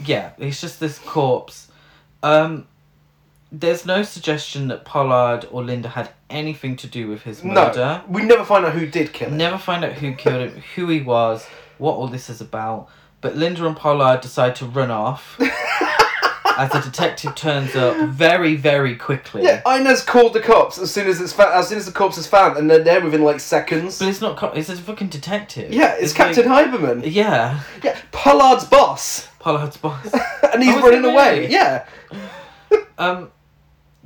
yeah, he's just this corpse. Um, there's no suggestion that Pollard or Linda had anything to do with his murder. No. We never find out who did kill him. Never find out who killed him, who he was, what all this is about. But Linda and Pollard decide to run off as the detective turns up very, very quickly. Yeah, Inez called the cops as soon as it's fa- as soon as the corpse is found, and they're there within like seconds. But it's not. Co- it's a fucking detective. Yeah, it's, Captain like- Haberman. yeah, Yeah, Pollard's boss, Pollard's boss. and he's Oh, is running it away. really? Yeah, Um,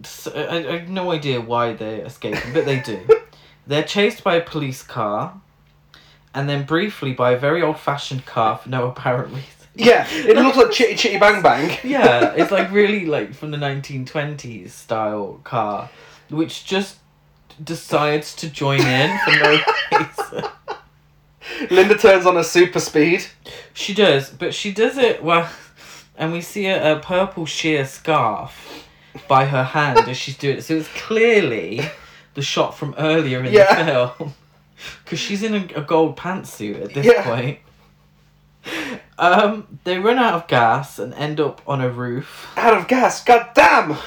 so, I, I have no idea why they're escaping, but they do. They're chased by a police car, and then briefly by a very old-fashioned car for no apparent reason. Yeah. It looks like Chitty Chitty Bang Bang. yeah, it's like really like from the 1920s style car, which just decides to join in for no reason. Linda turns on a super speed. She does, but she does it well, and we see a, a purple sheer scarf by her hand as she's doing it. So it's clearly the shot from earlier in Yeah. the film, because she's in a, a gold pantsuit at this Yeah. point. Um, they run out of gas and end up on a roof. Out of gas. God damn.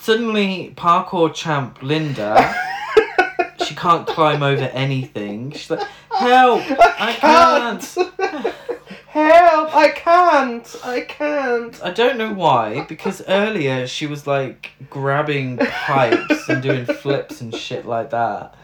Suddenly, parkour champ Linda, she can't climb over anything. She's like, "Help! I can't!" Help! I can't. I can't. I don't know why, because earlier she was like grabbing pipes and doing flips and shit like that.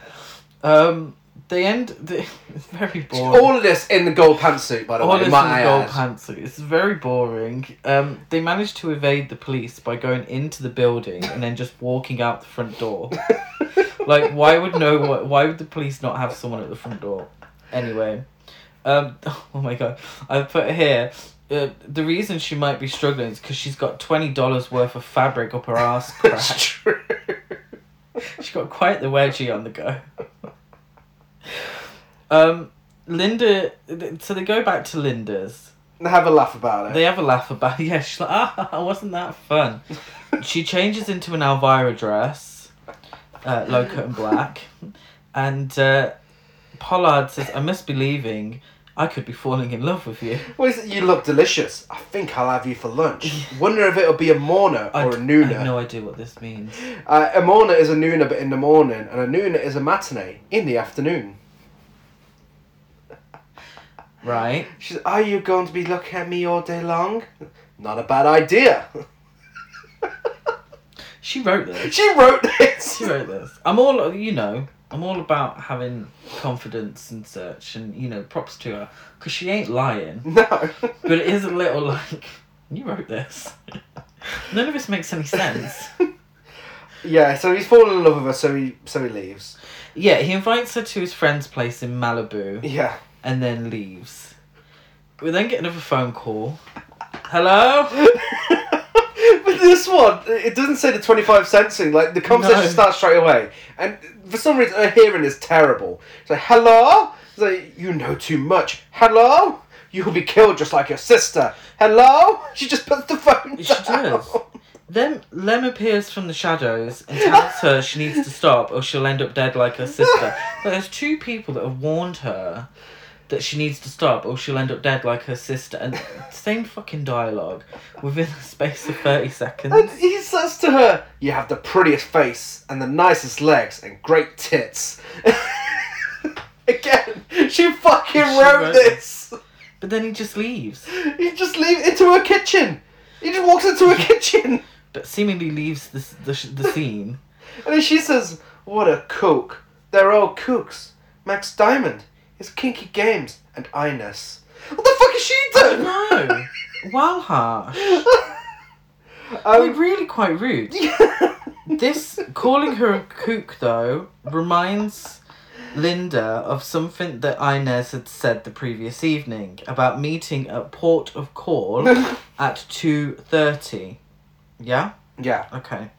Um, they end. The, it's very boring. All of this in the gold pantsuit, by the All way. this in might I the gold add. pantsuit. It's very boring. Um, they managed to evade the police by going into the building and then just walking out the front door. like, why would no? one- Why would the police not have someone at the front door? Anyway, um, oh my god, I put here. Uh, the reason she might be struggling is because she's got twenty dollars worth of fabric up her ass It's true. She's got quite the wedgie on the go. Um, Linda. So they go back to Linda's. They have a laugh about it. They have a laugh about. It. Yeah, she's like, ah, wasn't that fun? she changes into an Elvira dress, uh, low cut and black, and uh, Pollard says, "I must be leaving," I could be falling in love with you. Well, said, you look delicious. I think I'll have you for lunch. Wonder if it'll be a morna I, or a noona. I have no idea what this means. Uh, a morna is a noona, but in the morning, and a noona is a matinee in the afternoon. Right? She said, Are you going to be looking at me all day long? Not a bad idea. She wrote this. she wrote this. She wrote this. I'm all, you know, I'm all about having confidence and such, and you know, props to her because she ain't lying. No. But it is a little like you wrote this. None of this makes any sense. yeah, so he's fallen in love with her, so he so he leaves. Yeah, he invites her to his friend's place in Malibu Yeah. and then leaves. We then get another phone call. Hello? This one, it doesn't say the 25 cent thing. Like, the conversation No. starts straight away. And for some reason, her hearing is terrible. It's like, hello? It's like, you know too much. Hello? You'll be killed just like your sister. Hello? She just puts the phone She down. does. Then Lem appears from the shadows and tells her she needs to stop or she'll end up dead like her sister. But there's two people that have warned her that she needs to stop or she'll end up dead like her sister. And same fucking dialogue within the space of 30 And seconds. he says to her, You have the prettiest face and the nicest legs and great tits. Again, she fucking She wrote, wrote this. But then he just leaves. He just leaves into her kitchen. He just walks into her kitchen. But seemingly leaves the, the, the scene. And then she says, What a kook. They're all kooks. Max Diamond, his kinky games, and Inez. What the fuck is she doing? No. Well, harsh. Um, really quite rude. This calling her a kook though reminds Linda of something that Inez had said the previous evening about meeting at Port of Call at two thirty. Yeah? yeah. Okay.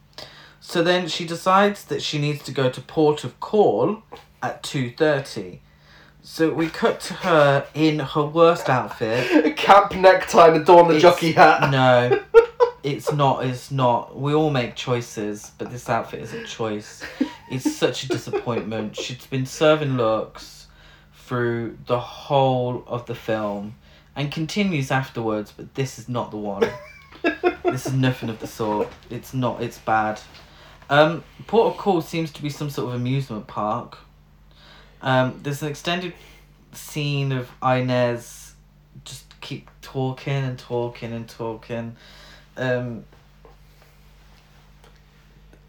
So then she decides that she needs to go to Port of Call at two thirty. So we cut to her in her worst outfit. A camp necktie and adorn the It's- jockey hat. No, it's not. It's not. We all make choices, but this outfit is a choice. It's such a disappointment. She's been serving looks through the whole of the film and continues afterwards, but this is not the one. This is nothing of the sort. It's not. It's bad. Um, Port of Call seems to be some sort of amusement park. Um, there's an extended scene of Inez just keep talking and talking and talking. Um,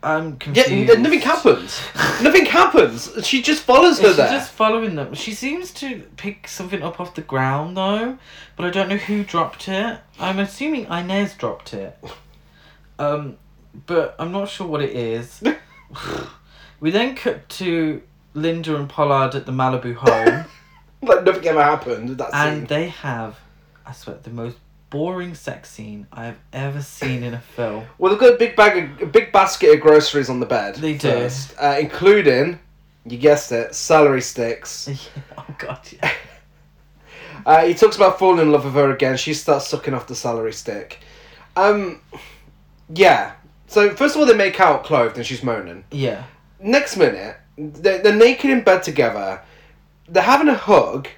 I'm Yeah, confused. n- nothing happens. nothing happens. She just follows her She's there. just following them. She seems to pick something up off the ground though, but I don't know who dropped it. I'm assuming Inez dropped it. Um, but I'm not sure what it is. we then cut to Linda and Pollard at the Malibu home, Like nothing ever happened. That and scene. they have, I swear, the most boring sex scene I have ever seen in a film. Well, they've got a big bag, of, a big basket of groceries on the bed. They do. first, uh, including, you guessed it, celery sticks. oh god, yeah. Uh, he talks about falling in love with her again. She starts sucking off the celery stick. Um, yeah. So first of all, they make out clothed, and she's moaning. Yeah. Next minute, they're, they're naked in bed together. They're having a hug,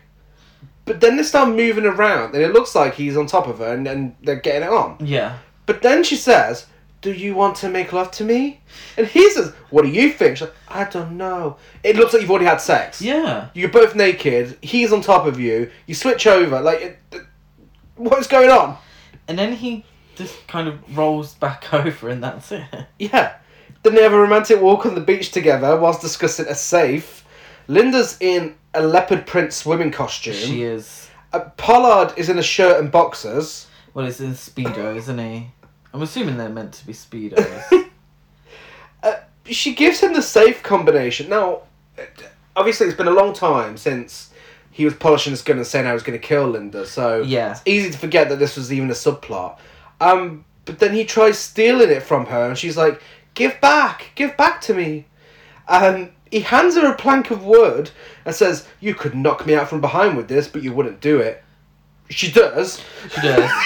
but then they start moving around, and it looks like he's on top of her, and, and they're getting it on. Yeah. But then she says, "Do you want to make love to me?" And he says, "What do you think?" She's like, "I don't know." It looks like you've already had sex. Yeah. You're both naked. He's on top of you. You switch over. Like, it, it- what's going on? And then he just kind of rolls back over and that's it. Yeah. Then they have a romantic walk on the beach together whilst discussing a safe. Linda's in a leopard print swimming costume. She is. Uh, Pollard is in a shirt and boxers. Well, it's in Speedo, isn't he? I'm assuming they're meant to be Speedos. Uh, she gives him the safe combination. Now, obviously, it's been a long time since he was polishing his gun and saying I was going to kill Linda, so yeah. it's easy to forget that this was even a subplot. Um, but then he tries stealing it from her, and she's like, "Give back, give back to me." Um, he hands her a plank of wood and says, "You could knock me out from behind with this, but you wouldn't do it." She does. She does.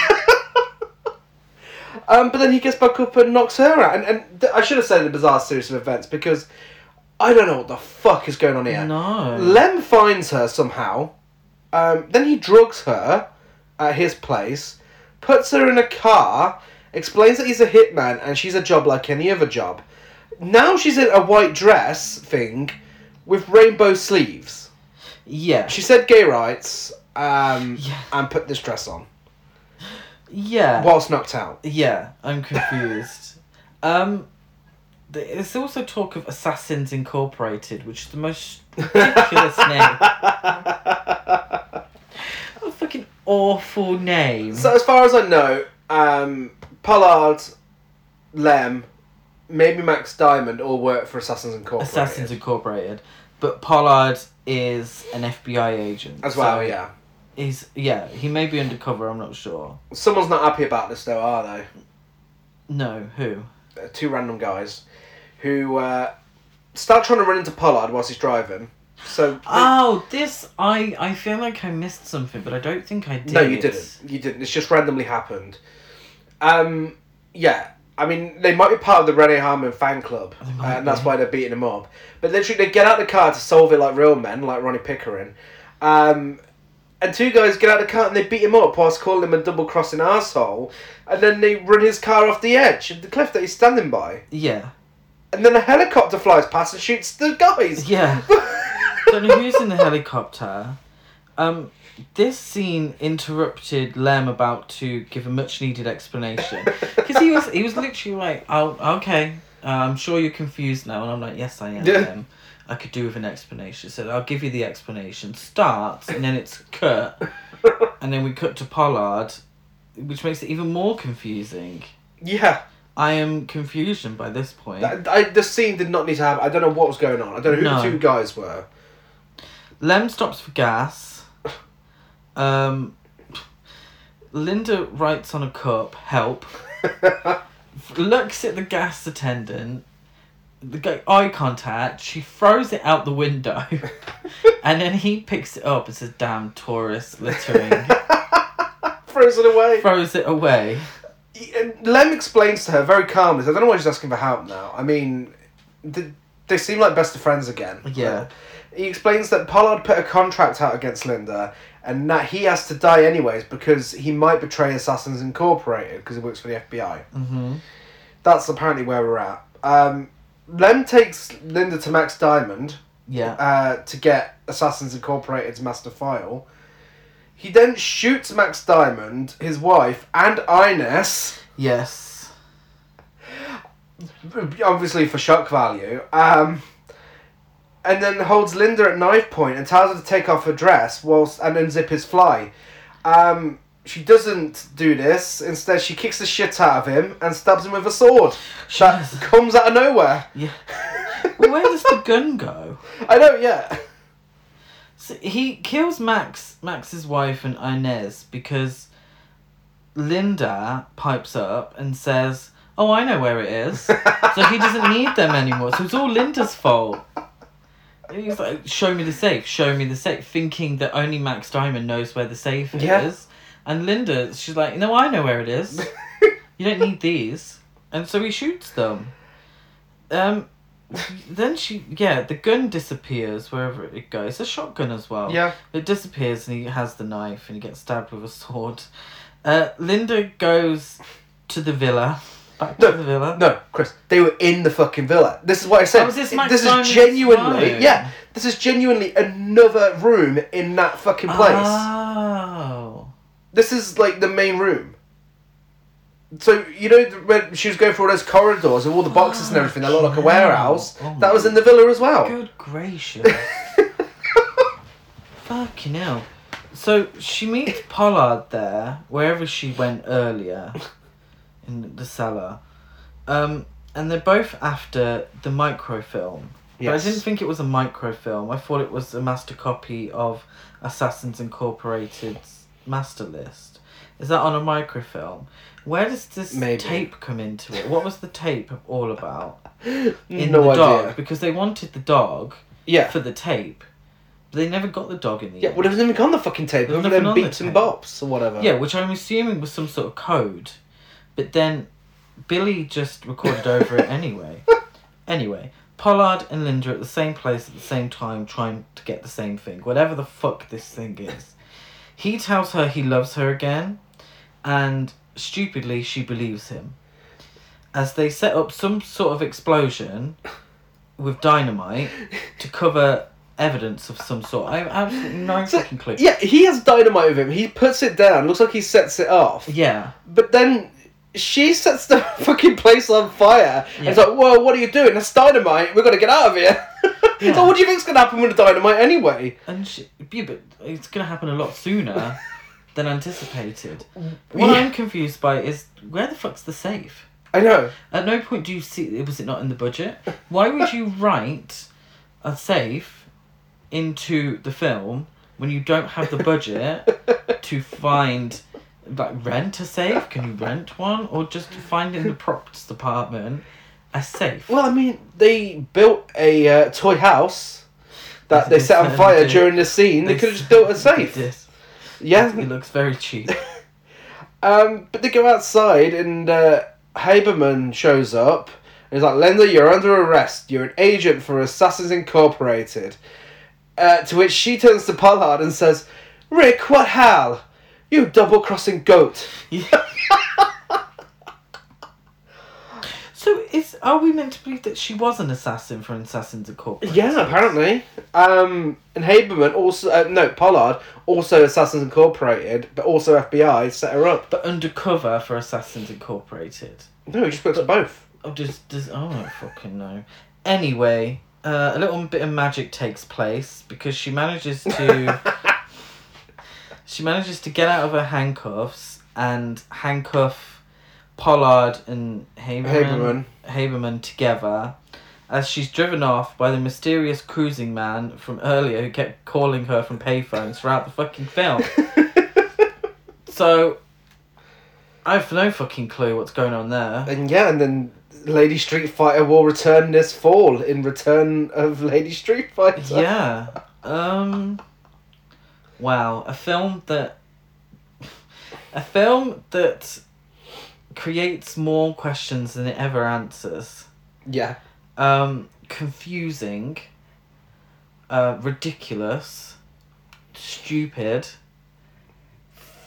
Um, but then he gets back up and knocks her out. And, and th- I should have said the bizarre series of events because I don't know what the fuck is going on here. No. Lem finds her somehow Um, then he drugs her at his place, puts her in a car, explains that he's a hitman and she's a job like any other job. Now she's in a white dress thing with rainbow sleeves. Yeah. She said gay rights um, Yeah. and put this dress on Yeah. whilst knocked out. Yeah, I'm confused. um, there's also talk of Assassins Incorporated, which is the most ridiculous name. A fucking awful name. So as far as I know, um, Pollard, Lem, maybe Max Diamond all work for Assassins Incorporated. Assassins Incorporated. But Pollard is an FBI agent. as well, so yeah. He's yeah, he may be undercover, I'm not sure. Someone's not happy about this though, are they? No, who? Uh, two random guys who uh, start trying to run into Pollard whilst he's driving. So Oh, this I I feel like I missed something, but I don't think I did. no, you didn't. You didn't. It's just randomly happened. Um, yeah. I mean, they might be part of the Renee Harmon fan club, uh, and that's why they're beating him up. But literally, they get out the car to solve it like real men, like Ronnie Pickering. Um, and two guys get out of the car and they beat him up whilst calling him a double crossing asshole. And then they run his car off the edge of the cliff that he's standing by. Yeah. And then a helicopter flies past and shoots the guys. Yeah. Don't know who's in the helicopter. Um, this scene interrupted Lem about to give a much needed explanation because he was he was literally like, "Oh, okay, uh, I'm sure you're confused now," and I'm like, "Yes, I am." Yeah. Lem. I could do with an explanation. So I'll give you the explanation. Starts and then it's cut, and then we cut to Pollard, which makes it even more confusing. yeah. I am confusion by this point. That, I, the scene did not need to happen. I don't know what was going on. I don't know who No. the two guys were. Lem stops for gas. Um, Linda writes on a cup, help. Looks at the gas attendant. The guy, eye contact. She throws it out the window. and then he picks it up and says, damn tourist littering. Throws it away. throws it away. And Lem explains to her very calmly. I don't know why she's asking for help now. I mean, th- they seem like best of friends again. Yeah. He explains that Pollard put a contract out against Linda, and that he has to die anyways because he might betray Assassins Incorporated because he works for the FBI. hmm That's apparently where we're at. Um, Lem takes Linda to Max Diamond Yeah. uh, to get Assassins Incorporated's master file. He then shoots Max Diamond, his wife, and Inez, Yes. obviously for shock value, um, and then holds Linda at knife point and tells her to take off her dress whilst and unzip his fly. Um, she doesn't do this. Instead, she kicks the shit out of him and stabs him with a sword She that comes out of nowhere. Yeah. Well, where does the gun go? I know, yeah. So he kills Max, Max's wife, and Inez because Linda pipes up and says, "Oh, I know where it is." so he doesn't need them anymore. So it's all Linda's fault. He's like, "Show me the safe. Show me the safe," thinking that only Max Diamond knows where the safe Yeah. is. And Linda, she's like, "No, I know where it is. You don't need these." And so he shoots them. Um, then she, yeah, the gun disappears wherever it goes. A shotgun as well. yeah. It disappears and he has the knife and he gets stabbed with a sword. Uh, Linda goes to the villa. Back to No, the villa. No, Chris, they were in the fucking villa. This is what I said. This this is genuinely, yeah, this is genuinely another room in that fucking place. Oh. This is like the main room. So you know when she was going through all those corridors and all the boxes and Oh, everything that looked like a warehouse, Oh that was in the villa as well. Good gracious. Fucking hell. So she meets Pollard there, wherever she went earlier, in the cellar. Um, and they're both after the microfilm. But I didn't think it was a microfilm. I thought it was a master copy of Assassins Incorporated's master list. Is that on a microfilm? Where does this Maybe. tape come into it? What was the tape all about? In no the idea. because they wanted the dog Yeah. for the tape, but they never got the dog in the Yeah, end. well, it wasn't even on the fucking tape. It was was them beats and bops or whatever. Yeah, which I'm assuming was some sort of code, but then Billy just recorded over it anyway. Anyway, Pollard and Linda are at the same place at the same time trying to get the same thing, whatever the fuck this thing is. He tells her he loves her again, and stupidly she believes him. As they set up some sort of explosion with dynamite to cover evidence of some sort. I have absolutely no So, fucking clue. yeah, he has dynamite with him. He puts it down. Looks like he sets it off. Yeah. But then she sets the fucking place on fire. And it's like, whoa, what are you doing? That's dynamite. We've got to get out of here. Yeah. so what do you think's going to happen with the dynamite anyway? And she, yeah, but it's gonna happen a lot sooner than anticipated. What Yeah. I'm confused by is where the fuck's the safe? I know. At no point do you see was it not in the budget? Why would you write a safe into the film when you don't have the budget to find like rent a safe? Can you rent one or just find in the props department a safe? Well, I mean, they built a uh, toy house that They they set on fire did. during the scene. They, They could have just built a safe. did. Yeah. It looks very cheap. Um, but they go outside and uh, Haberman shows up. And he's like, Linda, you're under arrest. You're an agent for Assassins Incorporated. Uh, to which she turns to Pollard and says, Rick, what hell? You double crossing goat. Yeah. so is are we meant to believe that she was an assassin for Assassins Incorporated? Yeah, apparently. Um, and Haberman also, uh, no, Pollard, also Assassins Incorporated, but also FBI, set her up. But undercover for Assassins Incorporated. No, he just works both. Oh, does does oh, I don't fucking know. Anyway, uh, a little bit of magic takes place because she manages to she manages to get out of her handcuffs and handcuff Pollard and Haberman Haberman. Haberman together as she's driven off by the mysterious cruising man from earlier who kept calling her from payphones throughout the fucking film. so I have no fucking clue what's going on there. And yeah, and then Lady Street Fighter will return this fall in Return of Lady Street Fighter. Yeah. Um. Wow, a film that. A film that creates more questions than it ever answers. Yeah. Um, confusing. Uh, ridiculous. Stupid.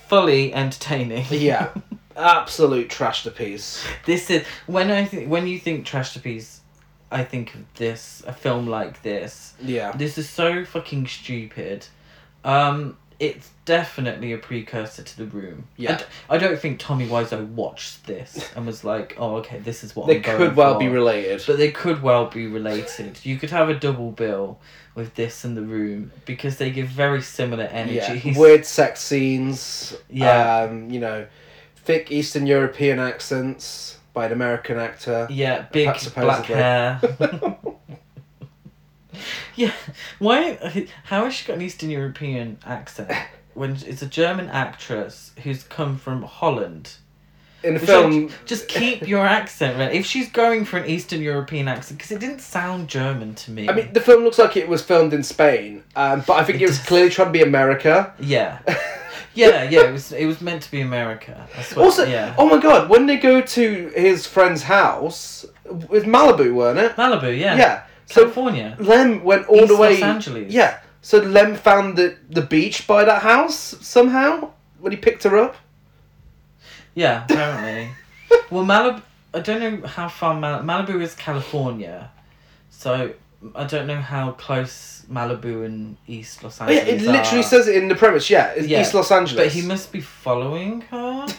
Fully entertaining. Yeah. Absolute trash to piece. this is when I think when you think trash to piece, I think of this a film like this. Yeah. This is so fucking stupid. Um, it's definitely a precursor to the room. Yeah. d- I, don't think Tommy Wiseau watched this and was like, "Oh, okay, this is what They I'm going could well for." be related. But they could well be related. You could have a double bill with this and the room because they give very similar yeah. Weird sex scenes. Yeah. Um, you know, thick Eastern European accents by an American actor. Yeah, big black hair. yeah, why? How has she got an Eastern European accent when it's a German actress who's come from Holland? In the film, just keep your accent, right? If she's going for an Eastern European accent, because it didn't sound German to me. I mean, the film looks like it was filmed in Spain, um, but I think it, It was does. clearly trying to be America. yeah, yeah, yeah. It was it was meant to be America. Also, yeah, oh my god, when they go to his friend's house, with Malibu, weren't it? Malibu, yeah, Yeah. So California, Lem went all East the way. Los Angeles. Yeah. So Lem found the the beach by that house somehow when he picked her up. Yeah, apparently. well, Malibu. I don't know how far Mal- Malibu is California, so I don't know how close Malibu and East Los Oh, yeah, Angeles it literally are. says it in the premise. Yeah, it's Yeah, East Los Angeles. But he must be following her.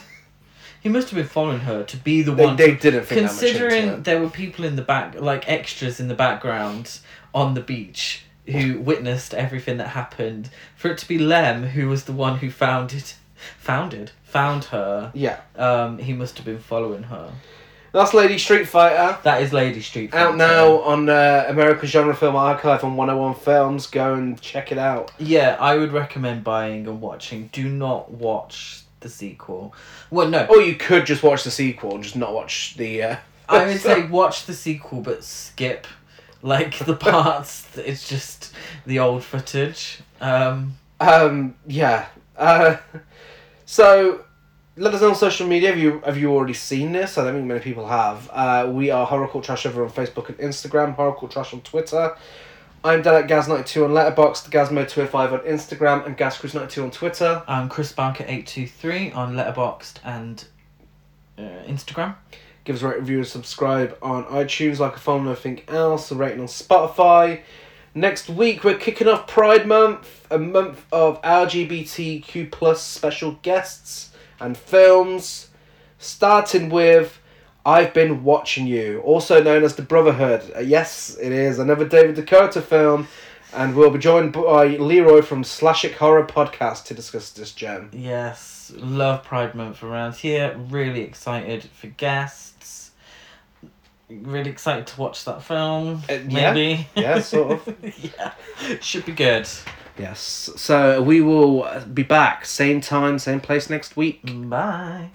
he must have been following her to be the They, one. they didn't think that much considering there were people in the back, like extras in the background on the beach, who witnessed everything that happened. For it to be Lem who was the one who found it, founded, found her. Yeah, Um, he must have been following her. that's Lady Street Fighter. That is Lady Street. Out now on uh, American Genre Film Archive on 101 Films. Go and check it out. Yeah, I would recommend buying and watching. Do not watch the sequel. Well, no, Or you could just watch the sequel and just not watch the. Uh, I would say watch the sequel, but skip like the parts. that it's just the old footage. Um, Um, yeah. Uh, so, let us know on social media. Have you have you already seen this? I don't think many people have. Uh, we are Horror Cult Trash over on Facebook and Instagram. Horror Trash on Twitter. I'm Dan at Gaz92 on Letterboxd, Gazmo205 on Instagram, and GazCruise92 on Twitter. I'm Chris Barker eight two three on Letterboxd and uh, Instagram. Give us a rate, review, and subscribe on iTunes, like a phone, nothing else. A rating on Spotify. Next week we're kicking off Pride Month, a month of LGBTQ plus special guests and films, starting with I've Been Watching You, also known as The Brotherhood. Uh, yes, it is another David DeCoteau film, and we'll be joined by Leroy from Slashic Horror Podcast to discuss this gem. Yes, love Pride Month around here. Really excited for guests. Really excited to watch that film. Uh, yeah. maybe. Yeah, sort of. yeah, should be good. Yes, so we will be back, same time, same place next week. Bye.